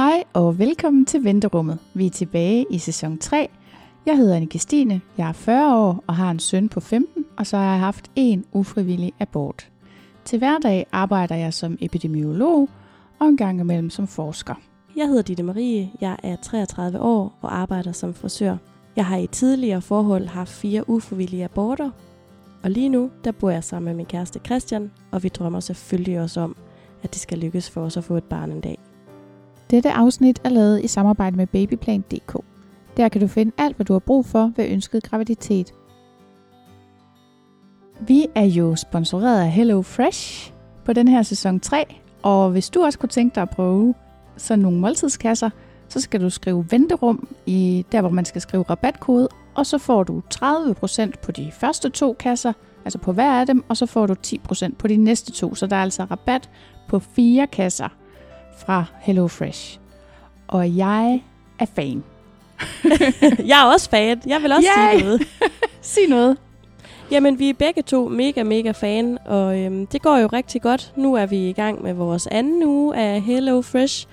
Hej og velkommen til Venterummet. Vi er tilbage i sæson 3. Jeg hedder Anne Stine, jeg er 40 år og har en søn på 15, og så har jeg haft en ufrivillig abort. Til hverdag arbejder jeg som epidemiolog og en gang imellem som forsker. Jeg hedder Ditte Marie, jeg er 33 år og arbejder som frisør. Jeg har i tidligere forhold haft fire ufrivillige aborter, og lige nu der bor jeg sammen med min kæreste Christian, og vi drømmer selvfølgelig også om, at det skal lykkes for os at få et barn en dag. Dette afsnit er lavet i samarbejde med babyplan.dk. Der kan du finde alt, hvad du har brug for ved ønsket graviditet. Vi er jo sponsoreret af Hello Fresh på den her sæson 3, og hvis du også kunne tænke dig at prøve sådan nogle måltidskasser, så skal du skrive venterum i der, hvor man skal skrive rabatkode, og så får du 30% på de første to kasser, altså på hver af dem, og så får du 10% på de næste to. Så der er altså rabat på fire kasser fra HelloFresh. Og jeg er fan. jeg er også fan. Jeg vil også Yay! sige noget. Sig noget. Jamen, vi er begge to mega, mega fan, og øhm, det går jo rigtig godt. Nu er vi i gang med vores anden uge af Hello Fresh.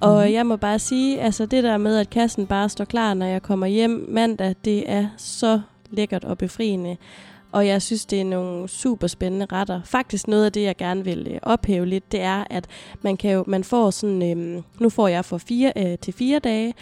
Og Mhm. jeg må bare sige, altså det der med, at kassen bare står klar, når jeg kommer hjem mandag, det er så lækkert og befriende. Og jeg synes, det er nogle super spændende retter. Faktisk noget af det, jeg gerne vil øh, ophæve lidt, det er, at man kan jo, man får sådan, øhm, nu får jeg for fire øh, til fire dage,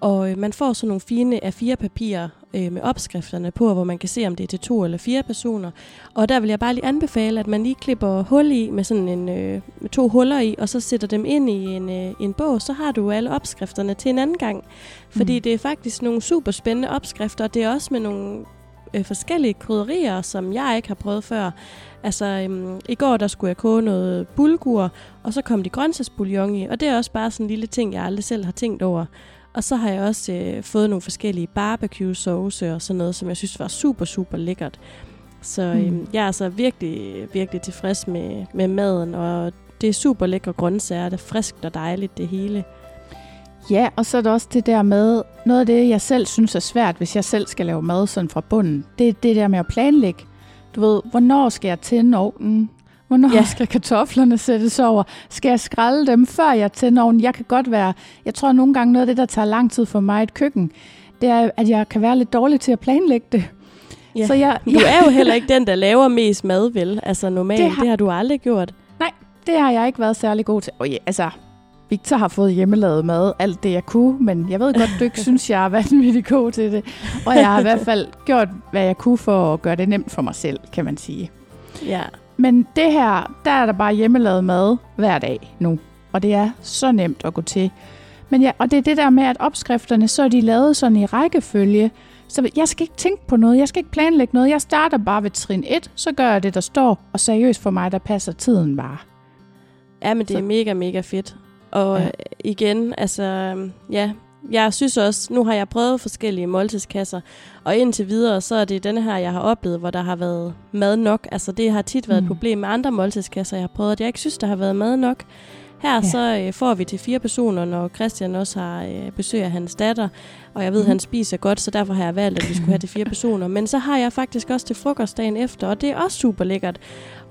og øh, man får sådan nogle fine af fire papirer øh, med opskrifterne på, hvor man kan se, om det er til to eller fire personer. Og der vil jeg bare lige anbefale, at man lige klipper hul i med sådan en øh, med to huller i, og så sætter dem ind i en, øh, en bog, så har du alle opskrifterne til en anden gang. Fordi mm. det er faktisk nogle super spændende opskrifter, og det er også med nogle øh, forskellige krydderier, som jeg ikke har prøvet før. Altså, øhm, i går der skulle jeg koge noget bulgur, og så kom de grøntsagsbouillon i, og det er også bare sådan en lille ting, jeg aldrig selv har tænkt over. Og så har jeg også øh, fået nogle forskellige barbecue sauce og sådan noget, som jeg synes var super, super lækkert. Så øhm, Mm. jeg er altså virkelig, virkelig tilfreds med, med maden, og det er super lækre grøntsager, det er friskt og dejligt det hele. Ja, og så er der også det der med, noget af det, jeg selv synes er svært, hvis jeg selv skal lave mad sådan fra bunden, det er det der med at planlægge. Du ved, hvornår skal jeg tænde ovnen? Hvornår ja. Skal kartoflerne sættes over? Skal jeg skrælle dem, før jeg tænder ovnen? Jeg kan godt være, jeg tror nogle gange noget af det, der tager lang tid for mig i et køkken, det er, at jeg kan være lidt dårlig til at planlægge det. Ja. Så jeg, Du er jo heller ikke den, der laver mest mad, vel? Altså normalt, Det har- det har du aldrig gjort. Det har jeg ikke været særlig god til. Og ja, altså, Victor har fået hjemmelavet mad, alt det jeg kunne, men jeg ved godt, du ikke synes, jeg er vanvittig god til det. Og jeg har i hvert fald gjort, hvad jeg kunne for at gøre det nemt for mig selv, kan man sige. Ja. Men det her, der er der bare hjemmelavet mad hver dag nu. Og det er så nemt at gå til. Men ja, og det er det der med, at opskrifterne, så er de lavet sådan i rækkefølge. Så jeg skal ikke tænke på noget, jeg skal ikke planlægge noget. Jeg starter bare ved trin 1, så gør jeg det, der står. Og seriøst for mig, der passer tiden bare. Ja, men det Så- er mega, mega fedt. Og Ja. igen, altså, ja, jeg synes også, nu har jeg prøvet forskellige måltidskasser, og indtil videre, så er det denne her, jeg har oplevet, hvor der har været mad nok. Altså, det har tit været Mm. et problem med andre måltidskasser, jeg har prøvet, at jeg ikke synes, der har været mad nok. Her Ja. så øh, får vi til fire personer, når Christian også har øh, besøg af hans datter, og jeg ved, at han spiser godt, så derfor har jeg valgt, at vi skulle have til fire personer. Men så har jeg faktisk også til frokostdagen efter, og det er også super lækkert.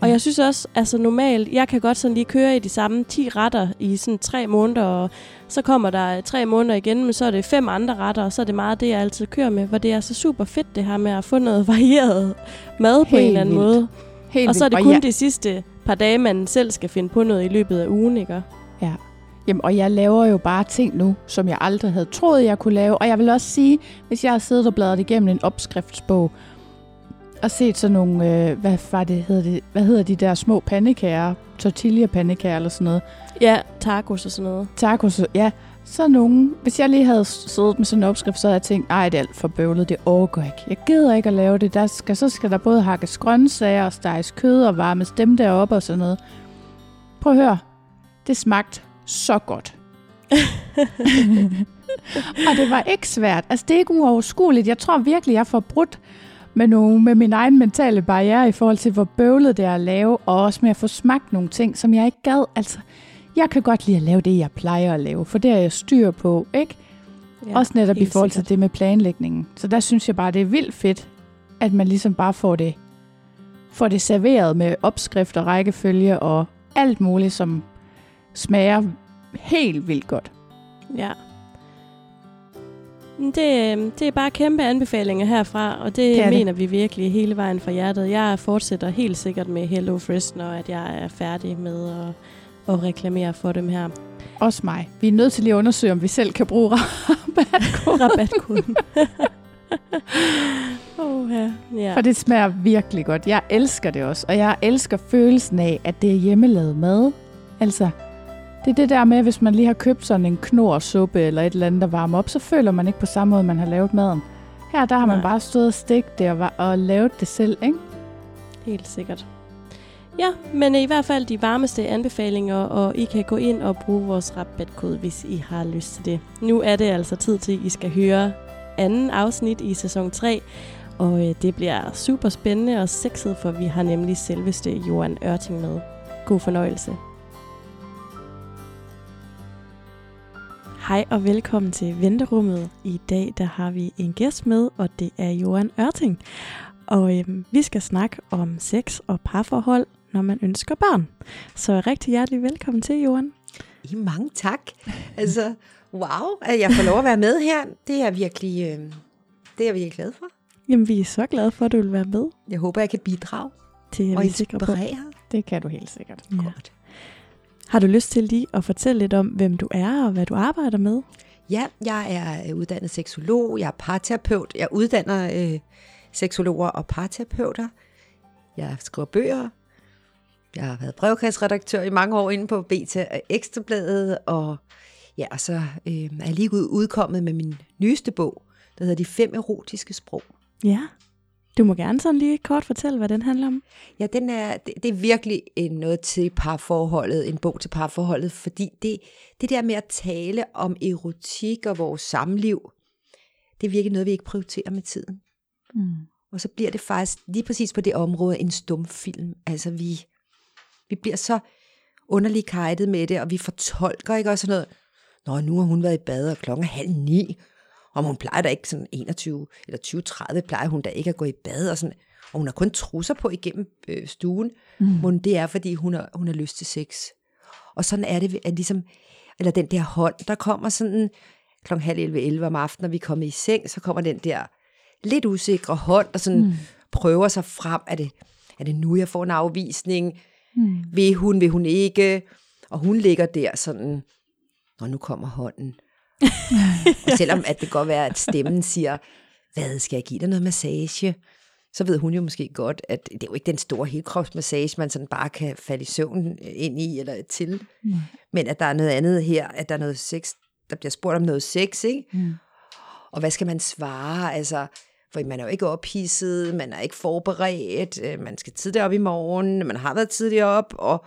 Og Ja. jeg synes også, altså normalt, jeg kan godt sådan lige køre i de samme 10 retter i sådan tre måneder, og så kommer der tre måneder igen, men så er det fem andre retter, og så er det meget det, jeg altid kører med, hvor det er så super fedt det her med at få noget varieret mad på Helt en eller anden vildt. måde. Helt og så er vildt. det kun jeg, de sidste par dage, man selv skal finde på noget i løbet af ugen, ikke? Jamen, og jeg laver jo bare ting nu, som jeg aldrig havde troet, jeg kunne lave. Og jeg vil også sige, hvis jeg har siddet og bladret igennem en opskriftsbog, og set sådan nogle, øh, hvad, var det, hedder det, hvad hedder de der små pandekager, tortilla pandekager eller sådan noget, Ja, tacos og sådan noget. tacos, ja, så nogen, hvis jeg lige havde siddet med sådan en opskrift, så havde jeg tænkt, ej, det er alt for bøvlet, det overgår ikke. Jeg gider ikke at lave det. Der skal, så skal der både hakkes grøntsager og steges kød og varmes dem deroppe og sådan noget. Prøv at høre, det smagte så godt. og det var ikke svært. Altså, det er ikke uoverskueligt. Jeg tror virkelig, jeg får brudt med, nogle, med min egen mentale barriere i forhold til, hvor bøvlet det er at lave, og også med at få smagt nogle ting, som jeg ikke gad. Altså, jeg kan godt lide at lave det, jeg plejer at lave, for det er jeg styr på, ikke? Ja, også netop i forhold sikkert. til det med planlægningen. Så der synes jeg bare, det er vildt fedt, at man ligesom bare får det, får det serveret med opskrift og rækkefølge og alt muligt, som smager helt vildt godt. Ja. Det, øh, det er bare kæmpe anbefalinger herfra, og det, Det er det mener vi virkelig hele vejen fra hjertet. Jeg fortsætter helt sikkert med Hello Fresh, når at jeg er færdig med at, at reklamere for dem her. Også mig. Vi er nødt til lige at undersøge, om vi selv kan bruge rabatkode. Rabatkoden. oh, ja. ja. For det smager virkelig godt. Jeg elsker det også. Og jeg elsker følelsen af, at det er hjemmelavet mad. Altså, det er det der med, hvis man lige har købt sådan en knorsuppe eller et eller andet, der varmer op, så føler man ikke på samme måde, man har lavet maden. Her der har man Nej. bare stået og stegt det og, og lavet det selv, ikke? Helt sikkert. Ja, men i hvert fald de varmeste anbefalinger, og I kan gå ind og bruge vores rabatkode, hvis I har lyst til det. Nu er det altså tid til, at I skal høre anden afsnit i sæson 3, og øh, det bliver super spændende og sexet, for vi har nemlig selveste Johan Ørting med. God fornøjelse. Hej og velkommen til Venterummet. I dag der har vi en gæst med, og det er Johan Ørting. Og øhm, vi skal snakke om sex og parforhold, når man ønsker børn. Så rigtig hjertelig velkommen til, Johan. I mange tak. Altså, wow, at jeg får lov at være med her. Det er virkelig, øh, det er virkelig glad for. Jamen, vi er så glade for, at du vil være med. Jeg håber, jeg kan bidrage Det er og vi sikre på. inspirere. Det kan du helt sikkert. Ja. Godt. Har du lyst til lige at fortælle lidt om, hvem du er og hvad du arbejder med? Ja, jeg er øh, uddannet seksolog, jeg er parterapeut, jeg uddanner øh, seksologer og parterapeuter. Jeg skriver bøger. Jeg har været brevkasseredaktør i mange år inde på BT og Ekstrabladet, og ja, og så øh, er jeg lige ud- udkommet med min nyeste bog, der hedder De fem erotiske sprog. Ja. Du må gerne sådan lige kort fortælle, hvad den handler om. Ja, den er, det, det er virkelig en noget til parforholdet, en bog til parforholdet, fordi det, det der med at tale om erotik og vores samliv, det er virkelig noget, vi ikke prioriterer med tiden. Mm. Og så bliver det faktisk lige præcis på det område en stumfilm. Altså vi, vi bliver så underligt kajtet med det, og vi fortolker ikke også sådan noget, Nå, nu har hun været i bad, og klokken er halv ni, og hun plejer da ikke sådan 21 eller 20-30, plejer hun da ikke at gå i bad, og sådan, og hun har kun trusser på igennem øh, stuen, mm. men det er, fordi hun har, hun har lyst til sex. Og sådan er det, at ligesom, eller den der hånd, der kommer sådan klokken halv 11, 11 om aftenen, når vi er kommet i seng, så kommer den der lidt usikre hånd, der sådan mm. prøver sig frem. Er det, er det nu, jeg får en afvisning? Mm. Vil hun, vil hun ikke? Og hun ligger der sådan, og nu kommer hånden. Og selvom at det godt være, at stemmen siger, hvad, skal jeg give dig noget massage? Så ved hun jo måske godt, at det er jo ikke den store helkropsmassage, man sådan bare kan falde i søvn ind i eller til. Mm. Men at der er noget andet her, at der er noget sex, der bliver spurgt om noget sex, ikke? Mm. Og hvad skal man svare? Altså, for man er jo ikke ophidset, man er ikke forberedt, øh, man skal tidligere op i morgen, man har været tidligere op, og,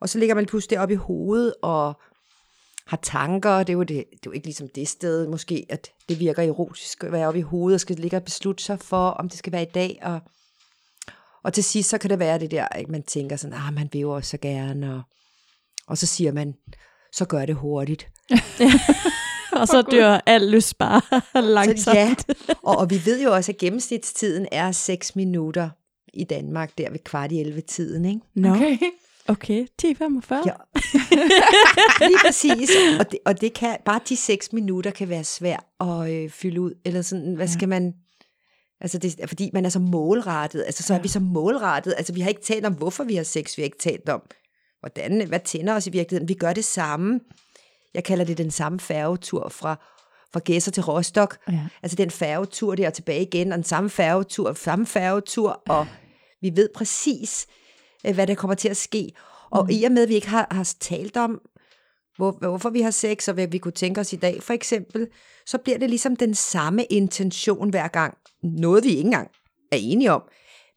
og så ligger man pludselig op i hovedet og har tanker. Det er, jo det, det er jo ikke ligesom det sted, måske, at det virker erotisk at være oppe i hovedet og skal ligge og beslutte sig for, om det skal være i dag. Og, og til sidst, så kan det være det der, at man tænker sådan, ah, man vil jo også så gerne, og, og så siger man, så gør det hurtigt. Og så dør al lyst bare langsomt. Så ja, og, og vi ved jo også, at gennemsnitstiden er 6 minutter i Danmark, der ved kvart i 11 tiden, ikke? Okay. Okay. okay. 10.45. Ja. Lige præcis. Og det, og det kan, bare de 6 minutter kan være svært at øh, fylde ud, eller sådan, hvad Ja. skal man... Altså det, er fordi man er så målrettet, altså så er Ja. vi så målrettet, altså vi har ikke talt om, hvorfor vi har sex, vi har ikke talt om, hvordan, hvad tænder os i virkeligheden, vi gør det samme. Jeg kalder det den samme færgetur fra, fra Gæsser til Rostock, Ja. Altså den færgetur der og tilbage igen, og den samme færgetur, samme færgetur, og vi ved præcis, hvad der kommer til at ske. Og mm. i og med, at vi ikke har, har talt om, hvor, hvorfor vi har sex, og hvad vi kunne tænke os i dag, for eksempel, så bliver det ligesom den samme intention hver gang. Noget, vi ikke engang er enige om.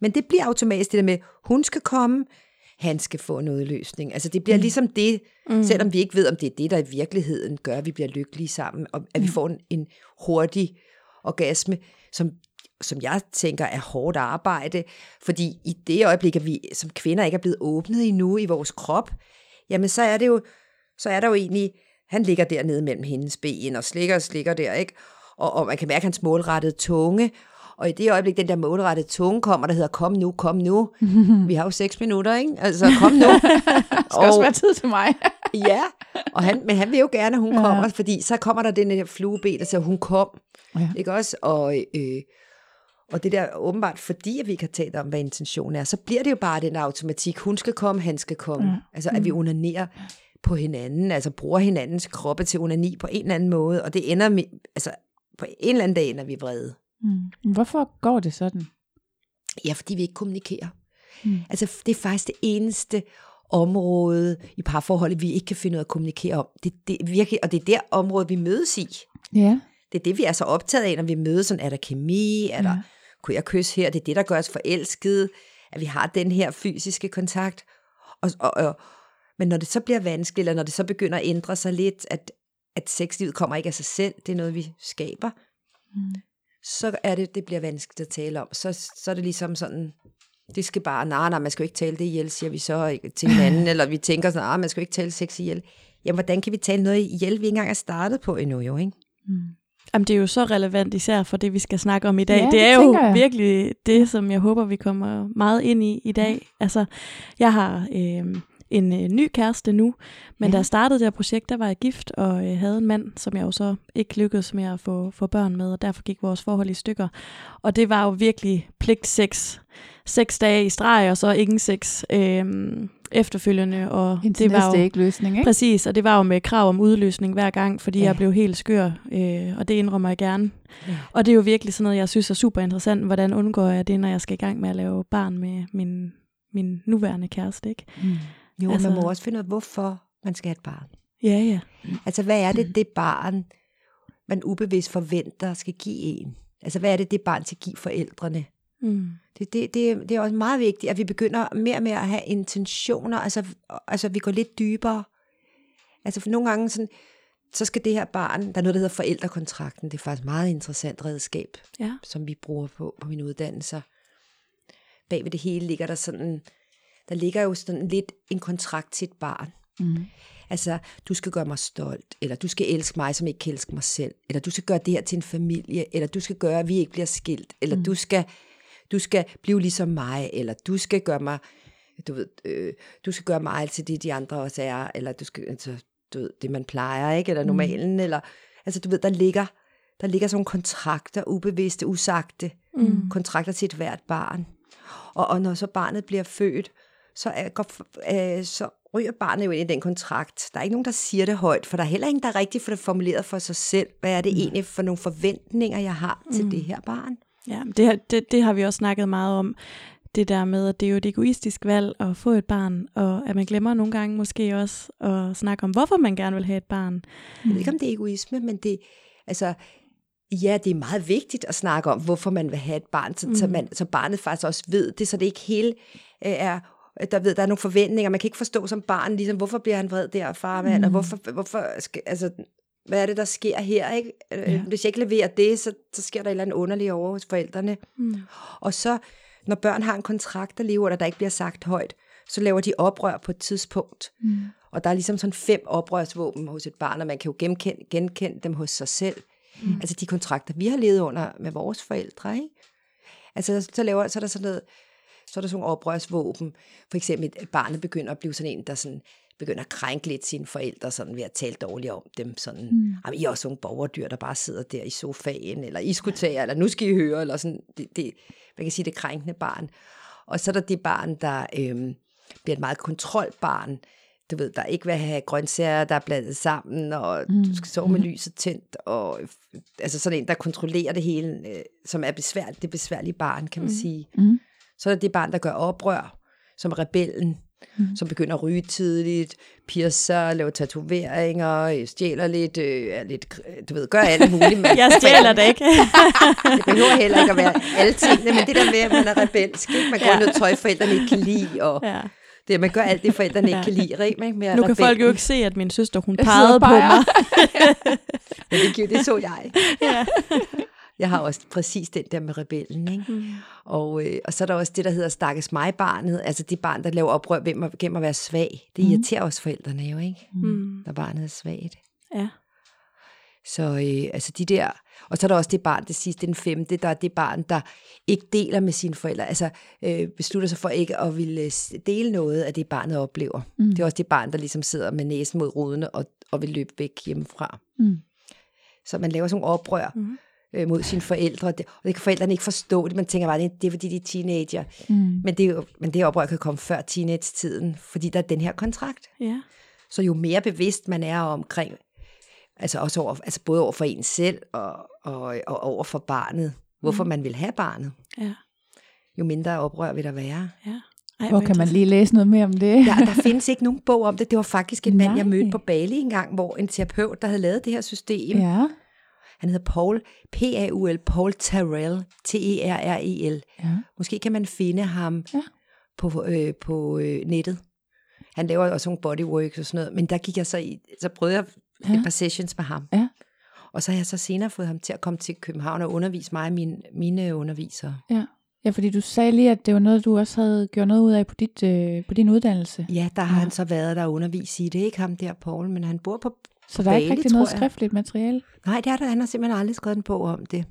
Men det bliver automatisk det der med, hun skal komme, han skal få noget løsning. Altså det bliver mm. ligesom det, mm. selvom vi ikke ved, om det er det, der i virkeligheden gør, at vi bliver lykkelige sammen, og at vi får en, en hurtig orgasme, som, som jeg tænker er hårdt arbejde, fordi i det øjeblik, at vi som kvinder ikke er blevet åbnet endnu i vores krop, jamen så er det jo, så er der jo egentlig, han ligger dernede mellem hendes ben og slikker og slikker der, ikke? Og, og man kan mærke hans målrettede tunge, og i det øjeblik, den der målrettede tunge kommer, der hedder, kom nu, kom nu. Vi har jo seks minutter, ikke? Altså, kom nu. Der skal også være tid til mig. Ja, Og han, men han vil jo gerne, at hun Ja. kommer, fordi så kommer der den der flueben, der siger, hun kom. Ja. Ikke også? Og, øh, og det der åbenbart, fordi at vi ikke har talt om, hvad intentionen er, så bliver det jo bare den der automatik. Hun skal komme, han skal komme. Ja. Altså, at vi onanerer på hinanden, altså bruger hinandens kroppe til onani på en eller anden måde, og det ender med, altså på en eller anden dag ender vi vrede. Mm. Hvorfor går det sådan? Ja, fordi vi ikke kommunikerer. Mm. Altså, det er faktisk det eneste område i parforholdet, vi ikke kan finde ud af at kommunikere om. Det, det virkelig, og det er der område, vi mødes i. Ja. Det er det, vi er så optaget af, når vi mødes. Sådan, er der kemi? Er der, Ja. Kunne jeg kysse her? Det er det, der gør os forelskede. At vi har den her fysiske kontakt. Og, og, og, men når det så bliver vanskeligt, eller når det så begynder at ændre sig lidt, at, at sexlivet kommer ikke af sig selv, det er noget, vi skaber, Mm. så er det, det bliver vanskeligt at tale om. Så, så er det ligesom sådan, det skal bare, nej, nej, man skal jo ikke tale det ihjel, siger vi så til hinanden, eller vi tænker sådan, nej, man skal jo ikke tale sex ihjel. Jamen, hvordan kan vi tale noget ihjel, vi ikke engang er startet på endnu, jo, ikke? Mm. Jamen, det er jo så relevant især for det, vi skal snakke om i dag. Ja, det det er jo jeg. virkelig det, som jeg håber, vi kommer meget ind i i dag. Altså, jeg har øh, en øh, ny kæreste nu, men Ja. da jeg startede det her projekt, der var jeg gift og øh, havde en mand, som jeg jo så ikke lykkedes med at få, få børn med, og derfor gik vores forhold i stykker. Og det var jo virkelig pligt sex. Seks dage i streg, og så ingen sex øh, efterfølgende. Og Indtil det var jo, ikke løsning, ikke? Præcis, og det var jo med krav om udløsning hver gang, fordi Ja. jeg blev helt skør, øh, og det indrømmer jeg gerne. Ja. Og det er jo virkelig sådan noget, jeg synes er super interessant. Hvordan undgår jeg det, når jeg skal i gang med at lave barn med min, min nuværende kæreste, ikke? Mm. Jo, altså, Altså- man må også finde ud af, hvorfor man skal have et barn. Ja, ja. Altså, hvad er det, det barn, man ubevidst forventer, skal give en? Altså, hvad er det, det barn skal give forældrene? Mm. Det, det, det, det er også meget vigtigt, at vi begynder mere mere at have intentioner, altså, altså vi går lidt dybere. Altså for nogle gange, sådan, så skal det her barn, der er noget, der hedder forældrekontrakten, det er faktisk et meget interessant redskab, Ja. som vi bruger på, på mine uddannelser. Bag ved det hele ligger der sådan, der ligger jo sådan lidt en kontrakt til et barn. Mm. Altså, du skal gøre mig stolt, eller du skal elske mig, som ikke kan elske mig selv, eller du skal gøre det her til en familie, eller du skal gøre, at vi ikke bliver skilt, eller mm. du, skal, du skal blive ligesom mig, eller du skal gøre mig, du ved, øh, du skal gøre mig til det, de andre også er, eller du skal, altså, du ved, det man plejer, ikke, eller normalen, mm. eller, altså du ved, der ligger, der ligger sådan nogle kontrakter, ubevidste, usagte, Mm. kontrakter til et hvert barn. Og, og når så barnet bliver født, så, er, går, øh, så ryger barnet jo ind i den kontrakt. Der er ikke nogen, der siger det højt, for der er heller ingen, der rigtig får det formuleret for sig selv. Hvad er det mm. egentlig for nogle forventninger, jeg har til Mm. det her barn? Ja, det, har- det, det har vi også snakket meget om. Det der med, at det er jo et egoistisk valg at få et barn, og at man glemmer nogle gange måske også at snakke om, hvorfor man gerne vil have et barn. Jeg ved ikke, om det er egoisme, men det, altså, ja, det er meget vigtigt at snakke om, hvorfor man vil have et barn, så, mm. så, man, så barnet faktisk også ved det, så det ikke hele øh, er, der ved, der er nogle forventninger, man kan ikke forstå som barn, ligesom, hvorfor bliver han vred der, farmand, mm. og hvorfor, hvorfor skal, altså, hvad er det, der sker her, ikke? Ja. Ja. Hvis jeg ikke leverer det, så, så sker der et eller andet underligt over hos forældrene. Mm. Og så, når børn har en kontrakt, der lever, der, der ikke bliver sagt højt, så laver de oprør på et tidspunkt. Mm. Og der er ligesom sådan fem oprørsvåben hos et barn, og man kan jo genkende, genkende dem hos sig selv. Mm. Altså de kontrakter, vi har levet under med vores forældre, ikke? Altså så, laver, så er der sådan noget, så er der sådan nogle oprørsvåben. For eksempel, at barnet begynder at blive sådan en, der sådan begynder at krænke lidt sine forældre, sådan ved at tale dårligt om dem. Sådan, mm. Jamen, I er også nogle borgerdyr, der bare sidder der i sofaen, eller I skulle tage, eller nu skal I høre, eller sådan, det, det, man kan sige, det krænkende barn. Og så er der det barn, der øhm, bliver et meget kontrolbarn, du ved, der ikke vil have grøntsager, der er blandet sammen, og mm. du skal sove med lyset tændt, og øh, altså sådan en, der kontrollerer det hele, øh, som er besværligt, det besværlige barn, kan man mm. sige. Mm. Så er der det barn, der gør oprør, som rebellen, mm. som begynder at ryge tidligt, piercer, laver tatoveringer, øh, stjæler lidt, øh, er lidt, øh, du ved, gør alt muligt. Men Jeg stjæler det ikke. det behøver heller ikke at være alle tingene, men det der med, at man er rebelsk, ikke? man går ja. Noget tøj, forældrene ikke kan lide, og Ja. det, man gør alt det, forældrene ikke Ja. kan lide. Ikke? Med Nu kan folk jo ikke se, at min søster, hun pegede på mig. Men det, gjorde- det så jeg. ja. Jeg har også præcis den der med rebellen. Ikke? Mm. Og, øh, og så er der også det, der hedder stakkes mig-barnet, altså det barn, der laver oprør gennem at, være svag. Det irriterer også forældrene jo, ikke? Mm. Når barnet er svagt. Ja. Så øh, altså de der, og så er der også det barn, det sidste, den femte, der er det barn, der ikke deler med sine forældre, altså øh, beslutter sig for ikke at ville øh, dele noget af det, barnet oplever. Mm. Det er også det barn, der ligesom sidder med næsen mod rudene og, og vil løbe væk hjemmefra. Mm. Så man laver sådan nogle oprør mm. Øh, mod sine forældre, og det, og det kan forældrene ikke forstå det. Man tænker bare, det, det er fordi, de er teenager. Mm. Men, det er jo, men det oprør kan komme før teenage-tiden, fordi der er den her kontrakt. Ja. Så jo mere bevidst man er omkring, altså også over, altså både over for en selv og, og, og over for barnet, hvorfor mm. man vil have barnet, Ja. jo mindre oprør vil der være. Ja. Ej, Hvor kan man lige læse noget mere om det? Ja, der findes ikke nogen bog om det. Det var faktisk en mand, jeg Nej. mødte på Bali engang, hvor en terapeut, der havde lavet det her system, Ja. Han hedder Paul, P-A-U-L, Paul Terrell, T-E-R-R-E-L. ja. Måske kan man finde ham Ja. på, øh, på øh, nettet. Han laver også nogle bodyworks og sådan noget, men der gik jeg så i, så prøvede jeg Ja. et par sessions med ham. Ja. Og så har jeg så senere fået ham til at komme til København og undervise mig og mine, mine undervisere. Ja. ja, fordi du sagde lige, at det var noget, du også havde gjort noget ud af på, dit, øh, på din uddannelse. Ja, der har Ja. han så været der og undervist i det. Ikke ham der, Paul, men han bor på... Så der er ikke Bali, rigtig noget jeg. skriftligt materiale? Nej, det er der. Han har simpelthen aldrig skrevet en bog om det.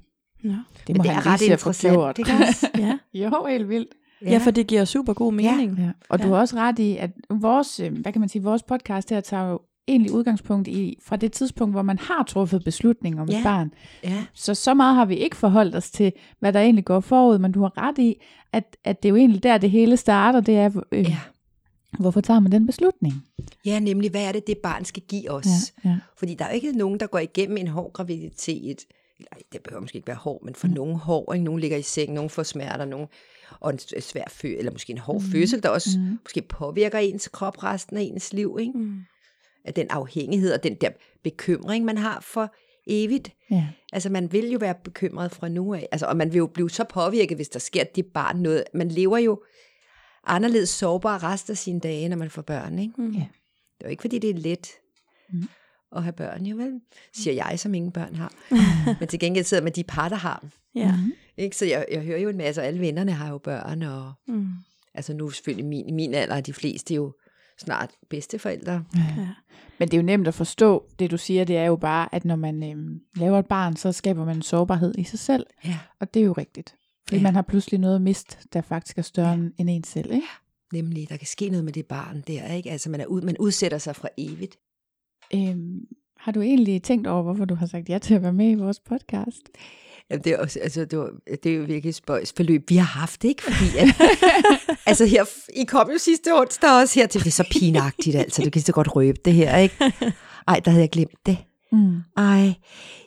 Nå. Det Men må det han er ret se at få interessant. Det kan også. Ja. Jo, helt vildt. ja, for det giver super god mening. Ja. Og du Ja. har også ret i, at vores, øh, hvad kan man sige, vores podcast her tager jo egentlig udgangspunkt i, fra det tidspunkt, hvor man har truffet beslutning om Ja. et barn. Ja, Så så meget har vi ikke forholdt os til, hvad der egentlig går forud, men du har ret i, at, at det er jo egentlig der, det hele starter, det er, øh, ja. Hvorfor tager man den beslutning? ja, nemlig, hvad er det, det barn skal give os? Ja, ja. Fordi der er jo ikke nogen, der går igennem en hård graviditet. Nej, det behøver måske ikke være hård, men for mm. nogen hård. Ikke? Nogen ligger i seng, nogen får smerter, nogen, og en svær fø, eller måske en hård mm. fødsel, der også mm. måske påvirker ens krop resten af ens liv. Ikke? Mm. Af den afhængighed og den der bekymring, man har for evigt. ja. Altså, man vil jo være bekymret fra nu af. Altså, og man vil jo blive så påvirket, hvis der sker det barn noget. Man lever jo anderledes sårbar resten af sine dage, når man får børn. Ikke? Mm. Ja. Det er jo ikke, fordi det er let Mm. at have børn, jo vel? Siger jeg, som ingen børn har. Men til gengæld sidder med de par, der har dem. Ja. Mhm. Ikke? Så jeg, jeg hører jo en masse, og alle vennerne har jo børn, og Mm. altså nu selvfølgelig min, min alder, er de fleste jo snart bedsteforældre. Ja. Men det er jo nemt at forstå, det du siger, det er jo bare, at når man øhm, laver et barn, så skaber man en sårbarhed i sig selv, Ja. og det er jo rigtigt. Fordi Ja. man har pludselig noget at miste, der faktisk er større end end en selv, ikke? Nemlig, der kan ske noget med det barn der, ikke? Altså man, er ud, man udsætter sig fra evigt. Øhm, har du egentlig tænkt over, hvorfor du har sagt ja til at være med i vores podcast? Jamen, det, er også, altså, det, var, det er jo virkelig et spøjs forløb, vi har haft, ikke? Fordi at, altså her, I kom jo sidste onsdag også her til, det er så pinagtigt, altså, du kan så godt røbe det her, ikke? Ej, der havde jeg glemt det. Mm. Ej,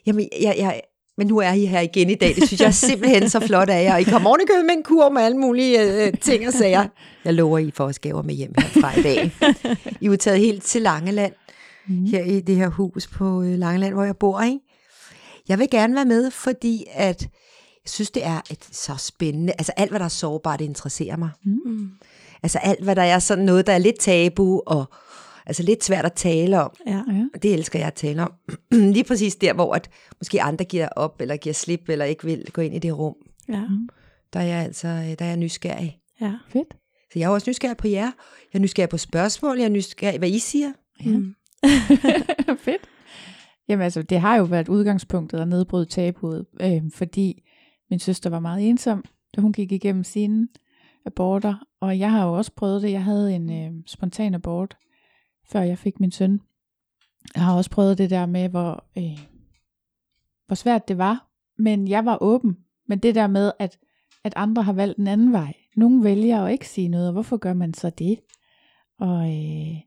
jamen, jeg, jeg, men nu er I her igen i dag. Det synes jeg er simpelthen så flot af jer. Og I kommer oven i købet med en kur med alle mulige øh, ting og sager. Jeg lover, I får også gaver med hjem herfra i dag. I er taget helt til Langeland. Mm. Her i det her hus på øh, Langeland, hvor jeg bor. Ikke? Jeg vil gerne være med, fordi at jeg synes, det er et, så spændende. Altså alt, hvad der er sårbart, interesserer mig. Mm. Altså alt, hvad der er sådan noget, der er lidt tabu og altså lidt svært at tale om. Ja. Ja. Og det elsker jeg at tale om. Lige præcis der, hvor at måske andre giver op, eller giver slip, eller ikke vil gå ind i det rum. Ja. Der er jeg altså der er jeg nysgerrig. Ja. Fedt. Så jeg er også nysgerrig på jer. Jeg er nysgerrig på spørgsmål. Jeg er nysgerrig, hvad I siger. Ja. Mm. Fedt. Jamen altså, det har jo været udgangspunktet at nedbryde tabuet, øh, fordi min søster var meget ensom, da hun gik igennem sine aborter, og jeg har jo også prøvet det. Jeg havde en øh, spontan abort, før jeg fik min søn. Jeg har også prøvet det der med, hvor, øh, hvor svært det var, men jeg var åben. Men det der med, at, at andre har valgt en anden vej. Nogle vælger at ikke sige noget, og hvorfor gør man så det? Og, øh,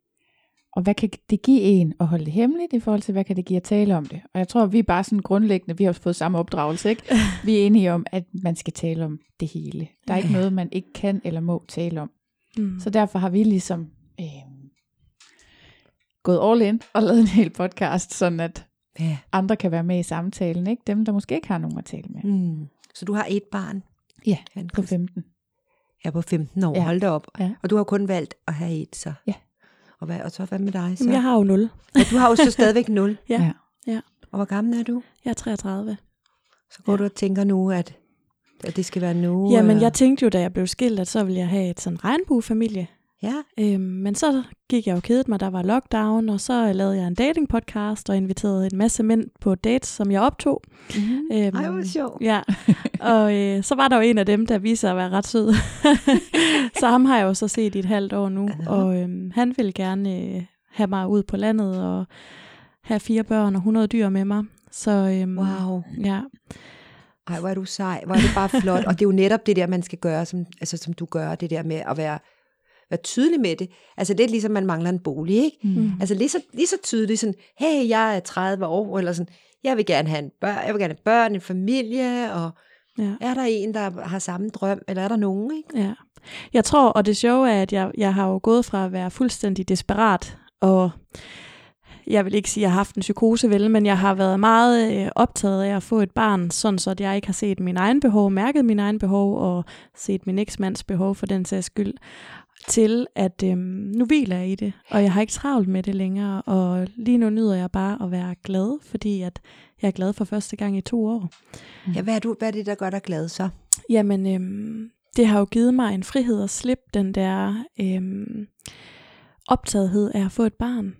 og hvad kan det give en at holde det hemmeligt i forhold til, hvad kan det give at tale om det? Og jeg tror, vi er bare sådan grundlæggende, vi har fået samme opdragelse, ikke? Vi er enige om, at man skal tale om det hele. Der er ikke noget, man ikke kan eller må tale om. Mm. Så derfor har vi ligesom øh, gået all in og lavet en hel podcast, sådan at Ja. andre kan være med i samtalen, ikke? Dem, der måske ikke har nogen at tale med. Mm. Så du har et barn? Ja, Han på 15. er på 15 år. Ja. Ja. Hold da op. Ja. Og du har kun valgt at have et, så? Ja. Og, hvad, og så hvad med dig? Så? Jamen, jeg har jo 0. Og du har jo så stadigvæk 0. Ja. Ja. Og hvor gammel er du? Jeg er 33. Så går Ja. ja. du og tænker nu, at, at det skal være nu? Jamen, eller? jeg tænkte jo, da jeg blev skilt, at så ville jeg have et sådan regnbuefamilie. Ja. Øhm, men så gik jeg jo kedet mig, der var lockdown, og så lavede jeg en dating podcast og inviterede en masse mænd på dates, som jeg optog. Mm-hmm. Øhm, Ej, hvor sjovt. Ja, og øh, så var der jo en af dem, der viste sig at være ret sød. så ham har jeg jo så set i et halvt år nu, Aha. og øh, han ville gerne øh, have mig ud på landet og have fire børn og 100 dyr med mig. Så øhm, Wow. ja, Ej, hvor er du sej. Hvor er det bare flot. Og det er jo netop det der, man skal gøre, som, altså, som du gør, det der med at være, være tydelig med det. Altså lidt ligesom, man mangler en bolig, ikke? Mm. Altså lige så, lige så tydeligt sådan, hey, jeg er 30 år, eller sådan, jeg vil gerne have en børn, jeg vil gerne have børn, en familie, og ja. er der en, der har samme drøm, eller er der nogen, ikke? Ja. Jeg tror, og det sjove er, at jeg, jeg har jo gået fra at være fuldstændig desperat, og jeg vil ikke sige, at jeg har haft en psykose, vel, men jeg har været meget øh, optaget af at få et barn, sådan så at jeg ikke har set min egen behov, mærket min egen behov, og set min eksmands behov for den sags skyld, til at øhm, nu hviler jeg i det, og jeg har ikke travlt med det længere, og lige nu nyder jeg bare at være glad, fordi at jeg er glad for første gang i to år. Ja, hvad er, du, hvad er det, der gør dig glad så? Jamen, øhm, det har jo givet mig en frihed at slippe den der øhm, optagethed af at få et barn.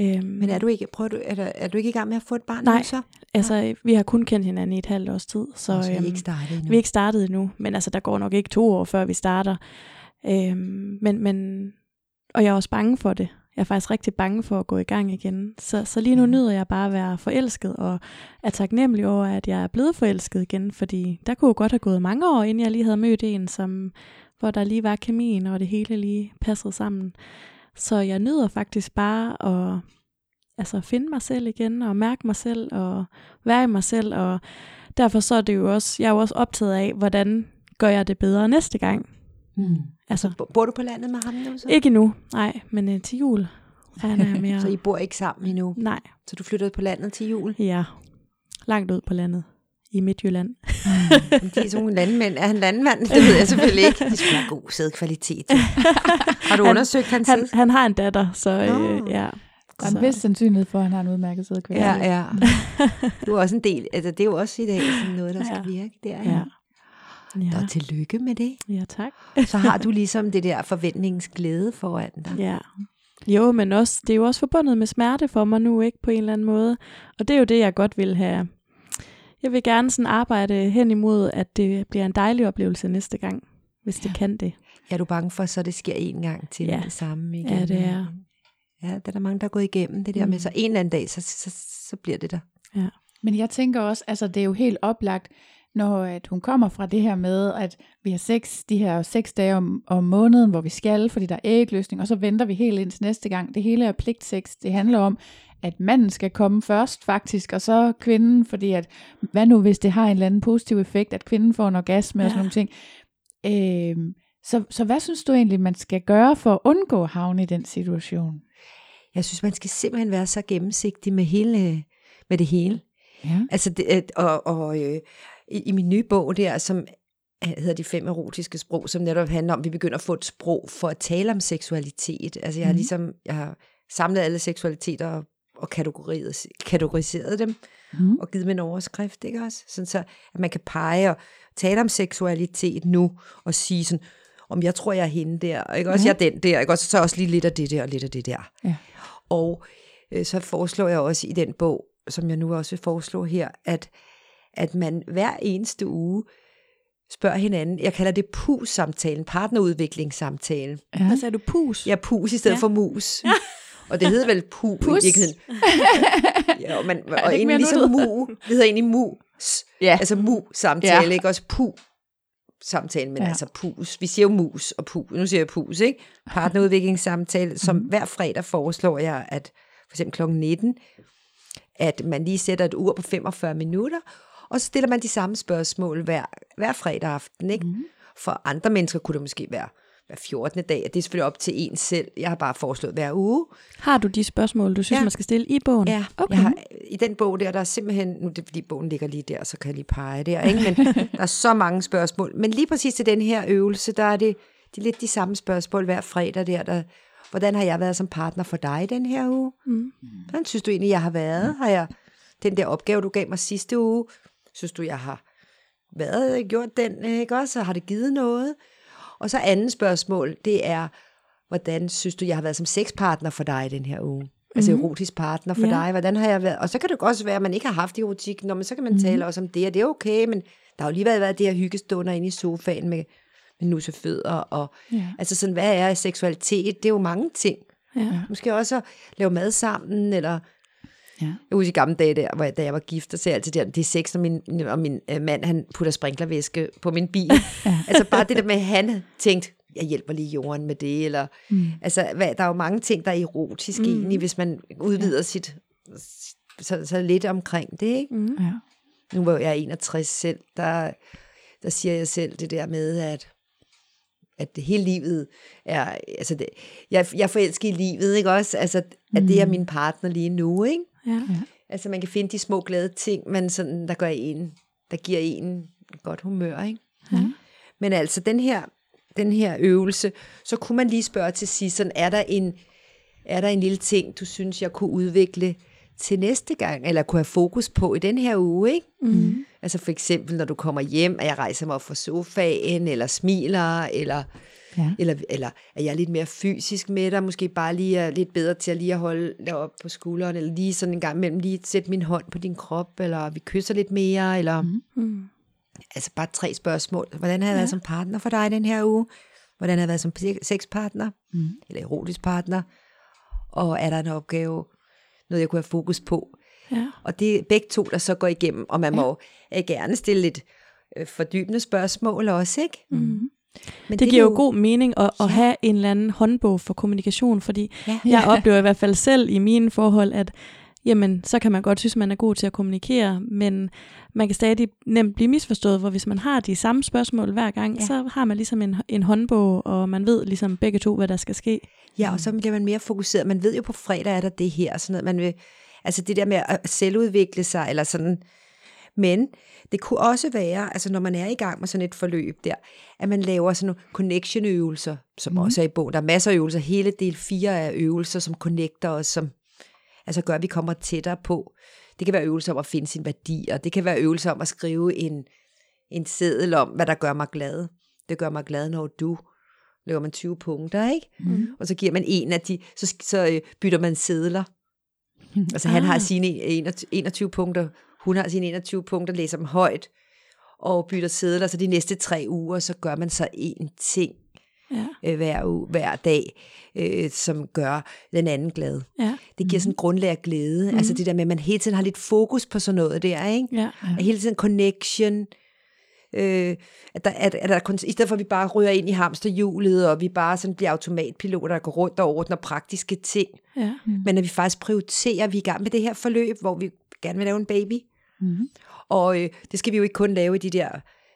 Øhm, Men er du ikke, prøver du, er, der, er du ikke i gang med at få et barn Nej. nu så? Altså, vi har kun kendt hinanden i et halvt års tid, så, Så, så I er øhm, ikke startet endnu? vi er ikke startet endnu. Men altså, der går nok ikke to år, før vi starter. Øhm, men, men, og jeg er også bange for det. Jeg er faktisk rigtig bange for at gå i gang igen. Så, så lige nu Mhm. nyder jeg bare at være forelsket, og er taknemmelig over, at jeg er blevet forelsket igen, fordi der kunne jo godt have gået mange år, inden jeg lige havde mødt en, som, hvor der lige var kemien, og det hele lige passede sammen. Så jeg nyder faktisk bare at altså, finde mig selv igen, og mærke mig selv, og være i mig selv, og derfor så er det jo også, jeg er jo også optaget af, hvordan gør jeg det bedre næste gang. Hmm. Altså, Bo- Bor du på landet med ham nu så? ikke nu, nej, men øh, til jul regner jeg mere. Så I bor ikke sammen endnu? Nej, Så du flyttede på landet til jul? ja, langt ud på landet i Midtjylland. Men de er sådan nogle landmænd. Er han landmand? Det ved jeg selvfølgelig ikke. Det skulle god sædkvalitet. Har du Han- undersøgt hans Han, sæd? han har en datter, så øh, ja. Der er en vis sandsynlighed for, at han har en udmærket sædkvalitet. Ja, ja. Du er også en del. Altså, det er jo også i dag sådan noget, der skal Ja. virke der. Ja. Ja. Ja, Og tillykke med det. ja tak. Så har du ligesom det der forventningsglæde foran dig. Ja. Jo, men også, det er jo også forbundet med smerte for mig nu, ikke på en eller anden måde. Og det er jo det, jeg godt vil have. Jeg vil gerne sådan arbejde hen imod, at det bliver en dejlig oplevelse næste gang, hvis det Ja. kan det. Er du bange for, så det sker en gang til Ja. det samme igen? Ja, det er. Ja, der er der mange, der er gået igennem det der Mm. med, så en eller anden dag, så, så, så bliver det der. Men jeg tænker også, altså det er jo helt oplagt, når at hun kommer fra det her med, at vi har seks, de her seks dage om, om måneden, hvor vi skal, fordi der er ægløsning, og så venter vi helt ind til næste gang. Det hele er pligtsex. Det handler om, at manden skal komme først faktisk, og så kvinden, fordi at, hvad nu hvis det har en eller anden positiv effekt, at kvinden får en orgasme ja. og sådan nogle ting. Øhm, så, så hvad synes du egentlig, man skal gøre for at undgå at havne i den situation? Jeg synes, man skal simpelthen være så gennemsigtig med, hele, med det hele. Ja. Altså, det, øh, og, og øh, i, i min nye bog der, som hedder De fem erotiske sprog, som netop handler om, at vi begynder at få et sprog for at tale om seksualitet. Altså, jeg har Mhm. ligesom, jeg har samlet alle seksualiteter og, og kategoriseret, kategoriseret dem, Mm. og givet dem en overskrift, ikke også? Sådan så, at man kan pege og tale om seksualitet nu, og sige sådan, om jeg tror, jeg er hende der, ikke også? Mhm. Jeg er den der, ikke også? Så også lige lidt af det der, og lidt af det der. Ja. Og øh, så foreslår jeg også i den bog, som jeg nu også vil foreslå her, at, at man hver eneste uge spørger hinanden, jeg kalder det PUS-samtalen, partnerudviklingssamtalen. Ja. Hvad sagde du? Pus? Ja, PUS i stedet Ja. ja. for mus. Og det hedder vel pu Pus. i virkeligheden. Ja, og, man, og ikke egentlig mere ligesom mu, det hedder egentlig mus. Ja. Altså mu-samtale, Ja. ja. ikke også pu samtale, men Ja. ja. altså pus. Vi siger jo mus og pu. Nu siger jeg pus, ikke? Partnerudviklingssamtale, som Mhm. hver fredag foreslår jeg, at for eksempel kl. 19, at man lige sætter et ur på 45 minutter, og så stiller man de samme spørgsmål hver, hver fredag aften, ikke? Mhm. For andre mennesker kunne det måske være hver 14. dag, og det er selvfølgelig op til en selv. Jeg har bare foreslået hver uge. Har du de spørgsmål, du synes, Ja. man skal stille i bogen? Ja, Okay. jeg har, i den bog der, der er simpelthen, nu er det fordi bogen ligger lige der, så kan jeg lige pege der, ikke? men der er så mange spørgsmål. Men lige præcis til den her øvelse, der er det, det er lidt de samme spørgsmål hver fredag der, der hvordan har jeg været som partner for dig den her uge? Mm. Hvordan synes du egentlig, jeg har været? Har jeg den der opgave, du gav mig sidste uge, synes du, jeg har været, gjort den, ikke også? Og har det givet noget? Og så anden spørgsmål, det er, hvordan synes du, jeg har været som sexpartner for dig i den her uge? Altså Mhm. erotisk partner for Ja. dig. Hvordan har jeg været? Og så kan det også være, at man ikke har haft erotik, når man så kan man Mhm. tale også om det, og det er okay, men der har jo lige været, været det her hyggestunder inde i sofaen med, med nussefødder, og Ja. altså sådan, hvad er seksualitet? Det er jo mange ting. Ja. Måske også at lave mad sammen, eller Ja. jeg husker i gamle dage, der, hvor jeg, da jeg var gift, så sagde jeg altid, der, det er sex, når min, og min øh, mand han putter sprinklervæske på min bil. Ja. altså bare det der med, at han tænkte, jeg hjælper lige jorden med det, eller Mm. altså, hvad, der er jo mange ting, der er erotiske mm. egentlig, hvis man udvider ja. sit, så, så lidt omkring det, ikke? Mm. Ja. Nu hvor jeg er 61 selv, der, der siger jeg selv det der med, at at det hele livet er, altså det, jeg, jeg er forelsket i livet, ikke også? Altså, at det er min partner lige nu, ikke? Ja. Altså, man kan finde de små glade ting, men sådan, der gør en, der giver en godt humør, ikke? Ja. Men altså, den her, den her øvelse, så kunne man lige spørge til sidst, sådan, er der en, er der en lille ting, du synes, jeg kunne udvikle til næste gang, eller kunne have fokus på i den her uge, ikke? Mm. Altså for eksempel, når du kommer hjem, at jeg rejser mig op fra sofaen, eller smiler, eller, Ja. eller, eller er jeg lidt mere fysisk med dig, måske bare lige er lidt bedre til at lige at holde dig op på skulderen, eller lige sådan en gang imellem lige sætte min hånd på din krop, eller vi kysser lidt mere, eller mm. Mm. altså bare tre spørgsmål. Hvordan har jeg ja. været som partner for dig den her uge? Hvordan har jeg været som sexpartner? Mm. Eller erotisk partner? Og er der en opgave, noget jeg kunne have fokus på? Ja. Og det er begge to, der så går igennem, og man må øh, gerne stille lidt øh, fordybende spørgsmål også, ikke? Mm. Men Det giver jo god mening at, at Ja. have en eller anden håndbog for kommunikation, fordi Ja. jeg oplever i hvert fald selv i mine forhold, at jamen, så kan man godt synes, man er god til at kommunikere, men man kan stadig nemt blive misforstået, hvor hvis man har de samme spørgsmål hver gang, Ja. så har man ligesom en, en håndbog, og man ved ligesom begge to, hvad der skal ske. Ja, og så bliver man mere fokuseret. Man ved jo på fredag er der det her, og sådan noget. Man vil, altså det der med at selvudvikle sig, eller sådan. Men det kunne også være, altså når man er i gang med sådan et forløb der, at man laver sådan nogle connection-øvelser, som mm. også er i bogen. Der er masser af øvelser. Hele del 4 er øvelser, som connecter os, som altså gør, at vi kommer tættere på. Det kan være øvelser om at finde sin værdi, og det kan være øvelser om at skrive en, en seddel om, hvad der gør mig glad. Det gør mig glad, når du laver man 20 punkter, ikke? Mm. Og så giver man en af de, så, så øh, bytter man sædler. Altså han har Ah. sine 21, 21 punkter, hun har sine 21 punkter, læser dem højt, og bytter sædler, så de næste tre uger, så gør man så en ting Ja. øh, hver, uge, hver dag, øh, som gør den anden glad. Ja. Det giver sådan en grundlag af glæde. Mm. Altså det der med, at man hele tiden har lidt fokus på sådan noget der, ikke? Ja. Og hele tiden connection. Øh, at der, at, at der, kun- I stedet for, at vi bare ryger ind i hamsterhjulet, og vi bare sådan bliver automatpiloter, der går rundt og ordner praktiske ting. Ja. Men at vi faktisk prioriterer, at vi er i gang med det her forløb, hvor vi gerne vil lave en baby. Mm. Og øh, det skal vi jo ikke kun lave i de der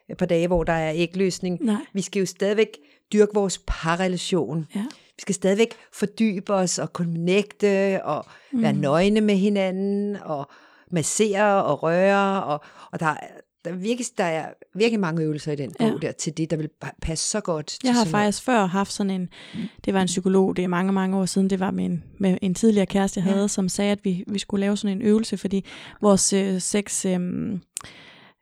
øh, par dage, hvor der er ægløsning. Nej. Vi skal jo stadigvæk dyrke vores parrelation. Ja. Vi skal stadigvæk fordybe os og connecte og mm. være nøgne med hinanden og massere og røre. Og, og der, er- der, er virkelig, der er virkelig mange øvelser i den bog Ja. der til det, der vil pa- passe så godt. til Jeg har sådan noget. faktisk før haft sådan en, det var en psykolog, det er mange, mange år siden, det var med en, med en tidligere kæreste, jeg Ja. havde, som sagde, at vi, vi skulle lave sådan en øvelse, fordi vores øh, sex, øh,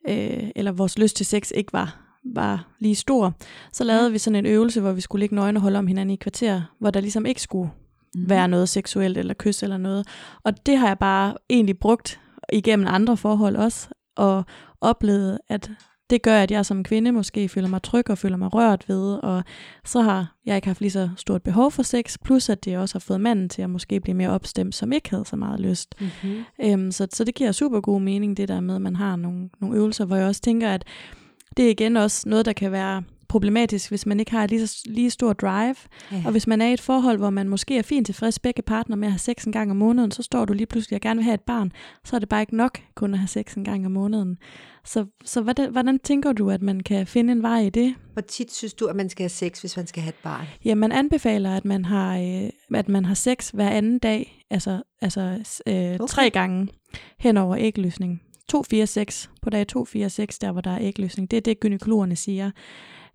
øh, eller vores lyst til sex ikke var, var lige stor. Så lavede vi sådan en øvelse, hvor vi skulle ligge nøgne og holde om hinanden i kvarter, hvor der ligesom ikke skulle Mm. være noget seksuelt eller kys eller noget. Og det har jeg bare egentlig brugt igennem andre forhold også, og oplevet, at det gør, at jeg som kvinde måske føler mig tryg og føler mig rørt ved, og så har jeg ikke haft lige så stort behov for sex, plus at det også har fået manden til at måske blive mere opstemt, som ikke havde så meget lyst. Mhm. Øhm, så, så det giver super god mening, det der med, at man har nogle, nogle øvelser, hvor jeg også tænker, at det er igen også noget, der kan være problematisk, hvis man ikke har et lige, så- lige stor drive. Ja. Og hvis man er i et forhold, hvor man måske er fint tilfreds begge partner med at have sex en gang om måneden, så står du lige pludselig og gerne vil have et barn, så er det bare ikke nok kun at have sex en gang om måneden. Så, så hvordan, hvordan tænker du, at man kan finde en vej i det? Hvor tit synes du, at man skal have sex, hvis man skal have et barn? Ja, man anbefaler, at man har, øh, at man har sex hver anden dag, altså, altså øh, okay. tre gange hen over ægløsning. 2, 4, 6. På dag 2, 4, 6, der hvor der er ægløsning. Det er det, gynekologerne siger.